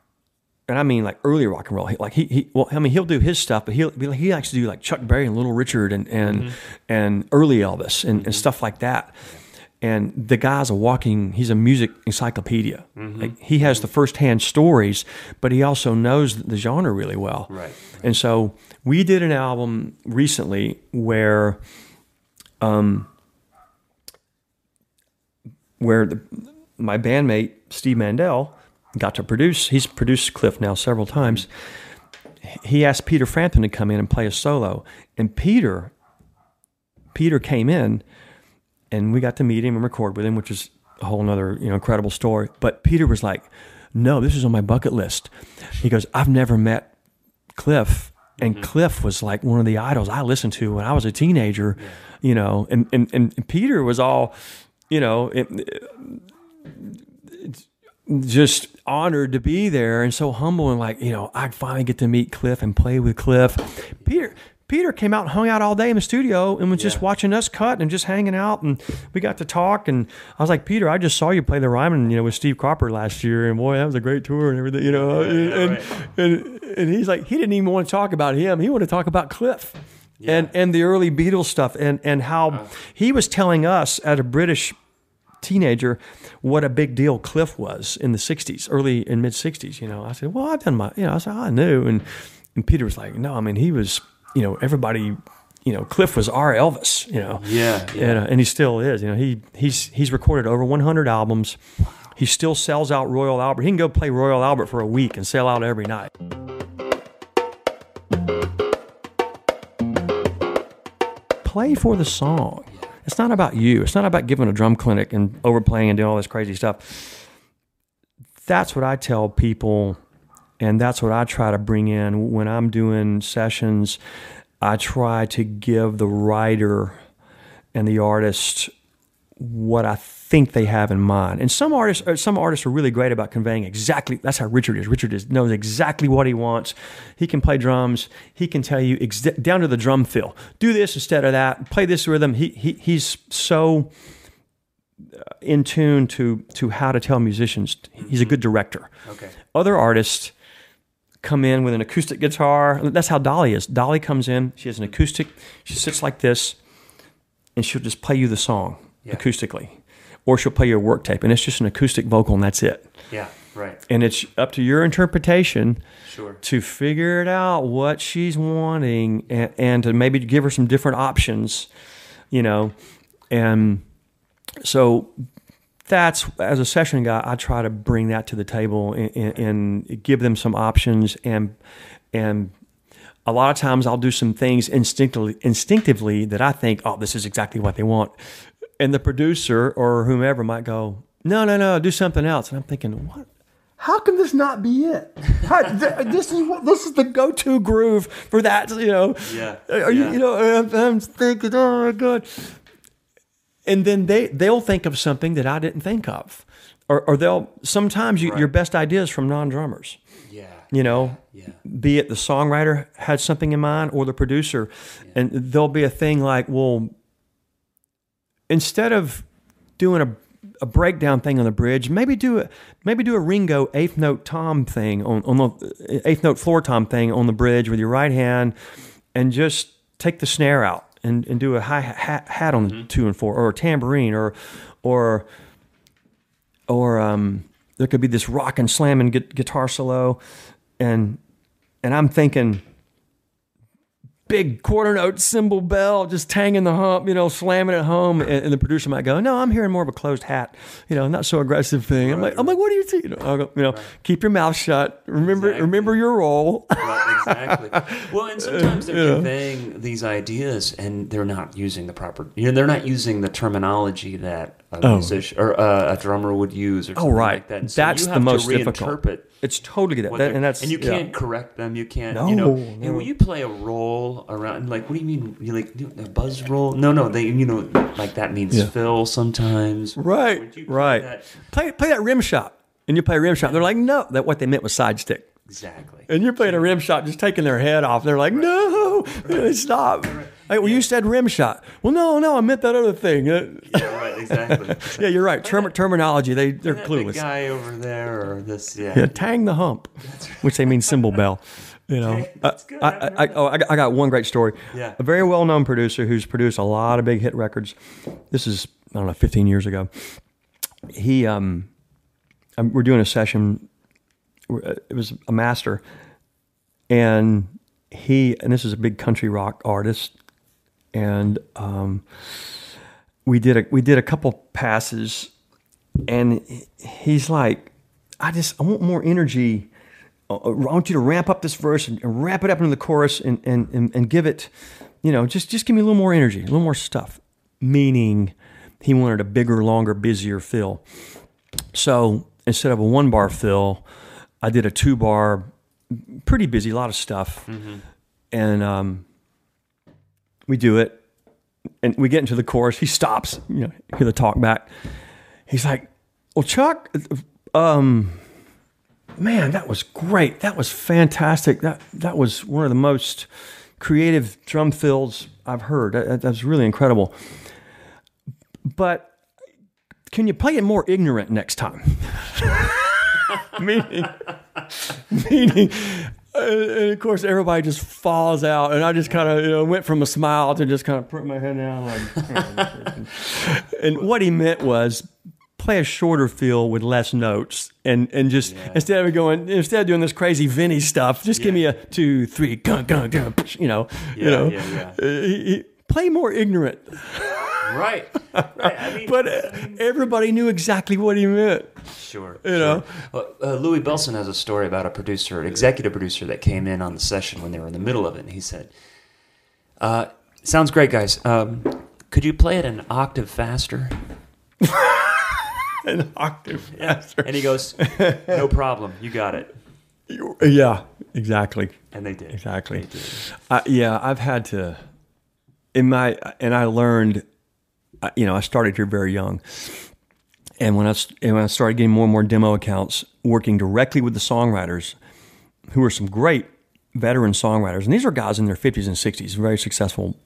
and I mean like early rock and roll. He, like he, he, well, I mean he'll do his stuff, but he'll he likes to do like Chuck Berry and Little Richard and and mm-hmm. and early Elvis and, and mm-hmm. stuff like that. And the guy's a walking. He's a music encyclopedia. Mm-hmm. Like he has the firsthand stories, but he also knows the genre really well.
Right.
And so we did an album recently where, um, where the, my bandmate Steve Mandile got to produce. He's produced Cliff now several times. He asked Peter Frampton to come in and play a solo, and Peter, Peter came in, and we got to meet him and record with him, which is a whole nother you know incredible story. But Peter was like, "No, this is on my bucket list." He goes, "I've never met Cliff." And mm-hmm. Cliff was like one of the idols I listened to when I was a teenager, you know, and, and, and Peter was all, you know, it, just honored to be there and so humble and like you know I finally get to meet Cliff and play with Cliff. Peter Peter came out and hung out all day in the studio and was just watching us cut and just hanging out and we got to talk and I was like Peter I just saw you play the Ryman you know with Steve Cropper last year and boy that was a great tour and everything you know and, and, and and he's like he didn't even want to talk about him he wanted to talk about Cliff. And and the early Beatles stuff and and how uh. he was telling us at a British teenager what a big deal Cliff was in the 60s, early and mid 60s. You know, I said, well, I've done my, you know, I said, I knew. And, and Peter was like, no, I mean, he was, you know, everybody, you know, Cliff was our Elvis, you know.
Yeah, yeah.
And, uh, and he still is. You know, he he's he's recorded over 100 albums. He still sells out Royal Albert. He can go play Royal Albert for a week and sell out every night. Play for the song. It's not about you. It's not about giving a drum clinic and overplaying and doing all this crazy stuff. That's what I tell people, and that's what I try to bring in when I'm doing sessions. I try to give the writer and the artist what I think they have in mind. And some artists, uh, some artists are really great about conveying exactly. That's how Richard is. Richard is knows exactly what he wants. He can play drums. He can tell you ex- down to the drum fill. Do this instead of that. Play this rhythm. He, he he's so uh, in tune to to how to tell musicians. He's a good director.
Okay.
Other artists come in with an acoustic guitar. That's how Dolly is. Dolly comes in. She has an acoustic. She sits like this, and she'll just play you the song
Yeah.
acoustically, or she'll play your work tape, and it's just an acoustic vocal, and that's it.
Yeah. Right.
And it's up to your interpretation
Sure.
to figure it out what she's wanting and, and to maybe give her some different options, you know. And so that's as a session guy, I try to bring that to the table and, and, and give them some options and and a lot of times I'll do some things instinctively instinctively that I think, oh, this is exactly what they want. And the producer or whomever might go, no, no, no, do something else. And I'm thinking, what? How can this not be it? How, th- this is what this is the go-to groove for that. You know,
Yeah,
Are you,
yeah.
you know, I'm, I'm thinking, oh my god. And then they they'll think of something that I didn't think of, or or they'll sometimes you,
Right.
your best ideas from non-drummers.
Yeah.
You know,
Yeah.
be it the songwriter had something in mind or the producer, and there'll be a thing like, well, instead of doing a a breakdown thing on the bridge, maybe do a maybe do a Ringo eighth note tom thing on on the eighth note floor tom thing on the bridge with your right hand, and just take the snare out and, and do a high hat, hat on the two and four or a tambourine or or or um, there could be this rock and slamming gu- guitar solo, and and I'm thinking big quarter note cymbal bell just tanging the hump, you know, slamming it home, and, and the producer might go, "No, I'm hearing more of a closed hat, you know, not so aggressive thing." I'm like, I'm like, what do you think? You know, I'll go, you know, keep your mouth shut. Remember,
Exactly.
remember your role.
Right, exactly. Well, and sometimes they're conveying these ideas, and they're not using the proper. You know, they're not using the terminology that a
Oh.
musician or uh, a drummer would use, or something
Oh, right.
like that. So
That's
you
the most
to
difficult. It's totally that, and that's
and you
yeah.
can't correct them. You can't.
No,
you know,
no.
Hey, will you play a roll around? Like, what do you mean? You like a buzz roll? No, no. They, you know, like that means
Yeah.
fill sometimes.
Right,
Would you play
right.
that?
Play play that rim shot, and you play rim shot. They're like, no, that what they meant was side stick.
Exactly.
And you're playing a rim shot, just taking their head off. They're like, no, stop. Hey, well, you said rim shot. Well, no, no, I meant that other thing. Uh,
Yeah, right. Exactly.
yeah, you're right. Term- terminology, they they're clueless.
guy over there, or this. Yeah.
Yeah, tang the hump, which they mean cymbal bell. You know,
good.
I, I, I, oh, I got- one great story.
Yeah.
a very well known producer who's produced a lot of big hit records. This is I don't know, 15 years ago. He um, um, we're doing a session. uh, It was a master, and he and this is a big country rock artist, and um, we did a we did a couple passes, and he's like, I just I want more energy. Uh, I want you to ramp up this verse and, wrap it up into the chorus and, and, and, and give it, you know, just just give me a little more energy, a little more stuff. Meaning, he wanted a bigger, longer, busier fill. So instead of a one bar fill, I did a two bar, pretty busy, a lot of stuff, and um, we do it, and we get into the chorus. He stops, you know, hear the talk back. He's like, "Well, Chuck, um, man, that was great. That was fantastic. That that was one of the most creative drum fills I've heard. That, that, was really incredible. But can you play it more ignorant next time? meaning, meaning, and of course, everybody just falls out, and I just kind of you know went from a smile to just kind of put my head down, like. and what he meant was play a shorter feel with less notes, and and just instead of going instead of doing this crazy Vinny stuff, just give me a two, three, gun, gun, gun, you know, you know,
yeah, yeah.
He- he- play more ignorant.
Right. right. I mean,
But uh, everybody knew exactly what he meant.
Sure.
You know?
Well, uh, Louis Bellson has a story about a producer, an executive producer that came in on the session when they were in the middle of it. And he said, uh, Sounds great, guys. Um, could you play it an octave faster?
An octave faster.
And he goes, No problem. You got it.
Yeah, exactly.
And they did.
Exactly.
They did.
Uh, yeah, I've had to, in my, and I learned, you know, I started here very young. And when I, and when I started getting more and more demo accounts, working directly with the songwriters, who are some great veteran songwriters, and these are guys in their 50s and 60s, very successful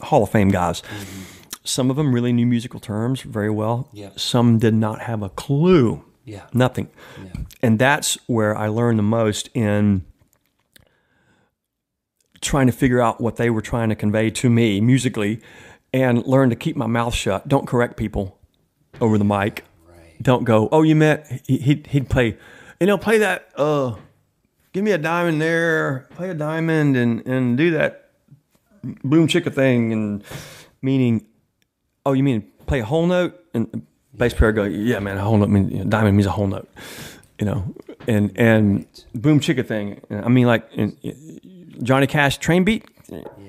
Hall of Fame guys. Mm-hmm. Some of them really knew musical terms very well.
Yeah.
Some did not have a clue.
Yeah.
Nothing. Yeah. And that's where I learned the most in trying to figure out what they were trying to convey to me musically and learn to keep my mouth shut. Don't correct people over the mic.
Right.
Don't go, oh, you meant he, he'd, he'd play, you know, play that, uh, give me a diamond there, play a diamond and, and do that boom chicka thing. And meaning, oh, you mean play a whole note? And bass player go, yeah, man, a whole note, mean, you know, diamond means a whole note, you know, and, and boom chicka thing. I mean, like Johnny Cash train beat.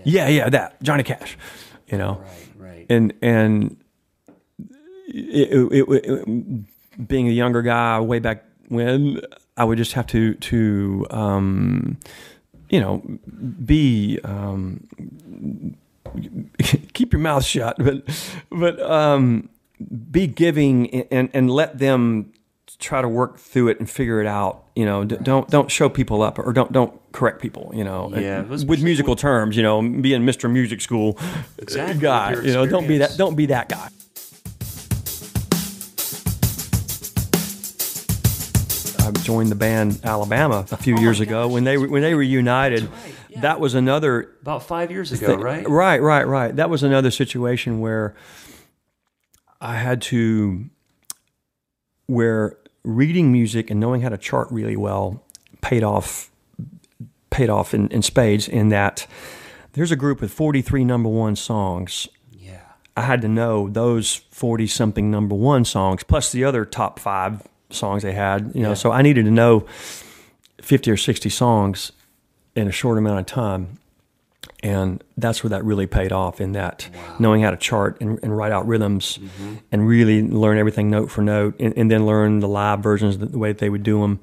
Yeah, yeah, that Johnny Cash, you know,
Right. Right.
and and it, it, it, it- being a younger guy way back when I would just have to to um, you know be um, keep your mouth shut but but um, be giving and and let them try to work through it and figure it out you know D- don't don't show people up or don't don't correct people you know
Yeah,
with musical terms you know being Mr. Music School
Exactly,
guy you know don't be that don't be that guy I joined the band Alabama a few oh years ago when they when they reunited.
Oh right, yeah.
That was another
About five years ago,
thing-
right?
Right, right, right. That was another situation where I had to where reading music and knowing how to chart really well paid off paid off in, in spades in that there's a group with 43 number one songs
Yeah.
I had to know those 40 something number one songs plus the other top five songs they had, you know.
Yeah.
So I needed to know 50 or 60 songs in a short amount of time. And that's where that really paid off in that knowing how to chart and, and write out rhythms and really learn everything note for note and, and then learn the live versions the, the way that they would do them.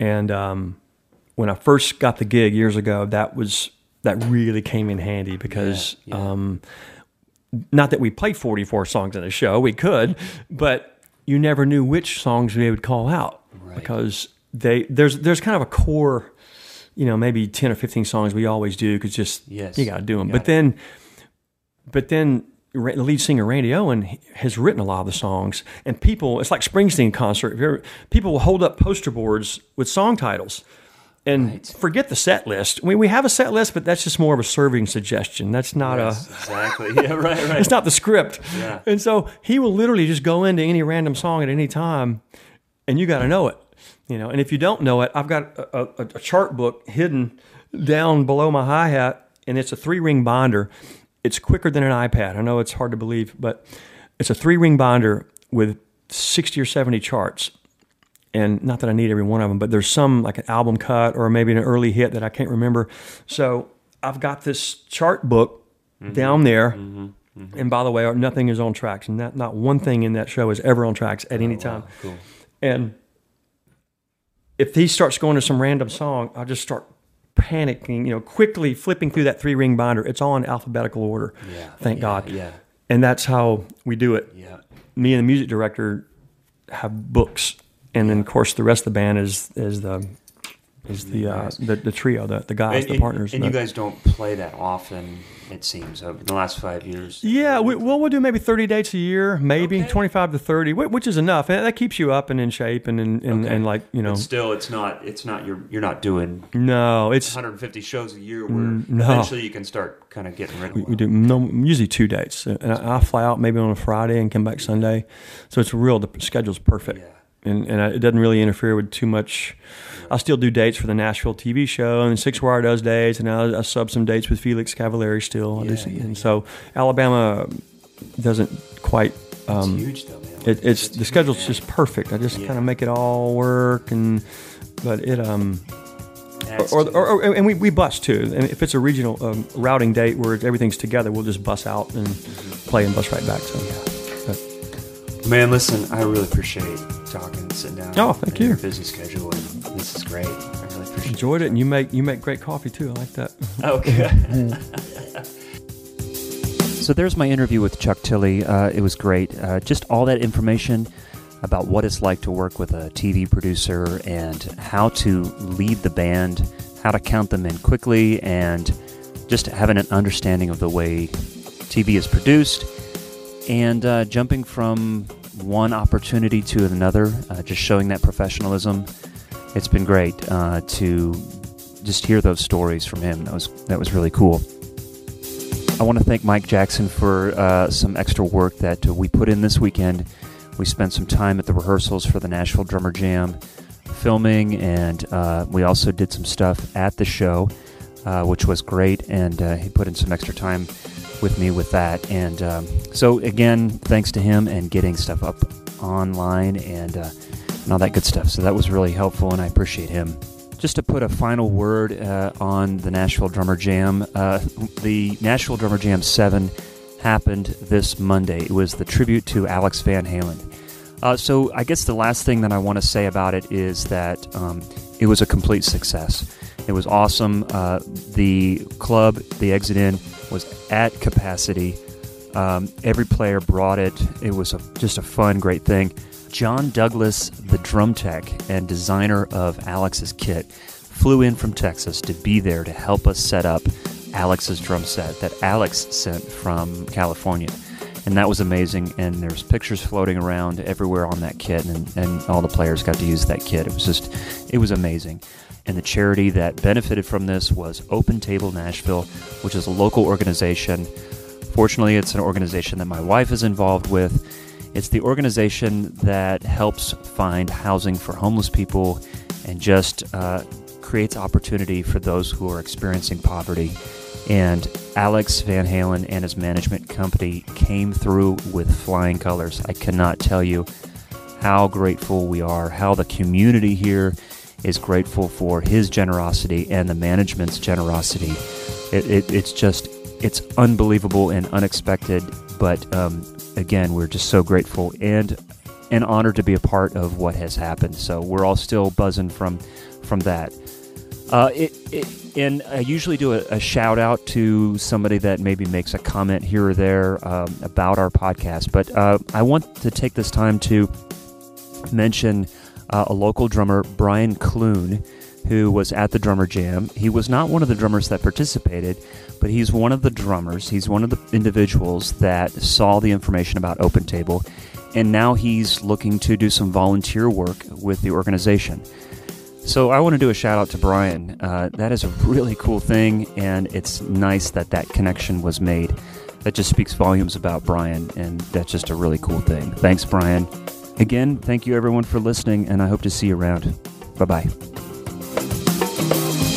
And um, when I first got the gig years ago, that was that really came in handy because
Yeah, yeah.
Um, not that we played 44 songs in a show, we could, but you never knew which songs they would call out
Right.
because they there's there's kind of a core, you know, maybe 10 or 15 songs we always do because just
Yes.
you got to do them.
Got
But
it.
then, but then the lead singer Randy Owen has written a lot of the songs, and people it's like Springsteen concert. People will hold up poster boards with song titles. And
Right.
forget the set list. I mean, we have a set list, but that's just more of a serving suggestion. That's not a
exactly. Yeah. Right. Right.
it's not the script.
Yeah.
And so he will literally just go into any random song at any time, and you got to know it. You know, and if you don't know it, I've got a, a, a chart book hidden down below my hi hat, and it's a three ring binder. It's quicker than an iPad. I know it's hard to believe, but it's a three ring binder with sixty or seventy charts. And not that I need every one of them, but there's some like an album cut or maybe an early hit that I can't remember. So I've got this chart book mm-hmm. down there. Mm-hmm. Mm-hmm. And by the way, nothing is on tracks, and not, not one thing in that show is ever on tracks at any oh, time.
Cool.
And if he starts going to some random song, I'll just start panicking, you know, quickly flipping through that three ring binder. It's all in alphabetical order.
Yeah.
Thank
yeah,
God.
Yeah.
And that's how we do it.
Yeah.
Me and the music director have books, and then of course the rest of the band is is the is the uh, the, the trio, the the guys,
And,
the partners.
and
the-
you guys don't play that often. It seems over the last five years.
Yeah, we, well, we'll do maybe 30 dates a year, maybe
Okay.
25 to 30, which is enough. And that keeps you up and in shape and, and, and,
Okay.
and like, you know,
But still, it's not. It's not. You're. You're not doing
no, it's,
150 shows a year where
Mm, no.
eventually you can start kind of getting rid of.
we, we do no, usually two dates. And I, I fly out maybe on a Friday and come back Sunday. So it's real, the schedule's perfect.
Yeah.
And, and I, it doesn't really interfere with too much. I still do dates for the Nashville TV show, and Six Wire does dates, and I, I sub some dates with Felix Cavaliere still.
Yeah, yeah,
and
yeah.
so Alabama doesn't quite.
It's
Um,
huge though, man.
it, it's the
huge,
schedule's
man.
just perfect. I just
Yeah.
kind of make it all work, and but it um or, or, or and we, we bus too. And if it's a regional um, routing date where everything's together, we'll just bus out and play and bus right back. So
Man, listen, I really appreciate talking sitting down.
Oh, thank you.
Your busy schedule, this is great. I really appreciate
Enjoyed it, and you make you make great coffee too. I like that.
Okay. so there's my interview with Chuck Tilley. Uh, it was great. Uh, just all that information about what it's like to work with a TV producer and how to lead the band, how to count them in quickly, and just having an understanding of the way TV is produced, and uh, jumping from one opportunity to another, uh, just showing that professionalism. It's been great uh, to just hear those stories from him. That was that was really cool. I want to thank Mike Jackson for uh, some extra work that we put in this weekend. We spent some time at the rehearsals for the Nashville Drummer Jam, filming, and uh, we also did some stuff at the show, uh, which was great. And uh, he put in some extra time with me with that. And um, so, again, thanks to him and getting stuff up online and, uh, and all that good stuff. So that was really helpful, and I appreciate him. Just to put a final word uh, on the Nashville Drummer Jam, uh, the Nashville Drummer Jam 7 happened this Monday. It was the tribute to Alex Van Halen. Uh, so I guess the last thing that I want to say about it is that um, it was a complete success. It was awesome. Uh, the club, the Exit In, was at capacity. Um, every player brought it. It was a, just a fun, great thing. John Douglas, the drum tech and designer of Alex's kit, flew in from Texas to be there to help us set up Alex's drum set that Alex sent from California. And that was amazing. And there's pictures floating around everywhere on that kit, and, and all the players got to use that kit. It was just, it was amazing. And the charity that benefited from this was Open Table Nashville, which is a local organization. Fortunately, it's an organization that my wife is involved with. It's the organization that helps find housing for homeless people and just uh, creates opportunity for those who are experiencing poverty. And Alex Van Halen and his management company came through with flying colors. I cannot tell you how grateful we are, how the community here is grateful for his generosity and the management's generosity. It, it, it's just, it's unbelievable and unexpected. But um, again, we're just so grateful and and honored to be a part of what has happened. So we're all still buzzing from from that. Uh, it, it, and I usually do a, a, shout out to somebody that maybe makes a comment here or there um, about our podcast. But uh, I want to take this time to mention uh, a local drummer, Brian Clune, who was at the Drummer Jam. He was not one of the drummers that participated, but he's one of the drummers. He's one of the individuals that saw the information about Open Table, and now he's looking to do some volunteer work with the organization. So I want to do a shout out to Brian. Uh, that is a really cool thing, and it's nice that that connection was made. That just speaks volumes about Brian, and that's just a really cool thing. Thanks, Brian. Again, thank you everyone for listening, and I hope to see you around. Bye bye. Ooh.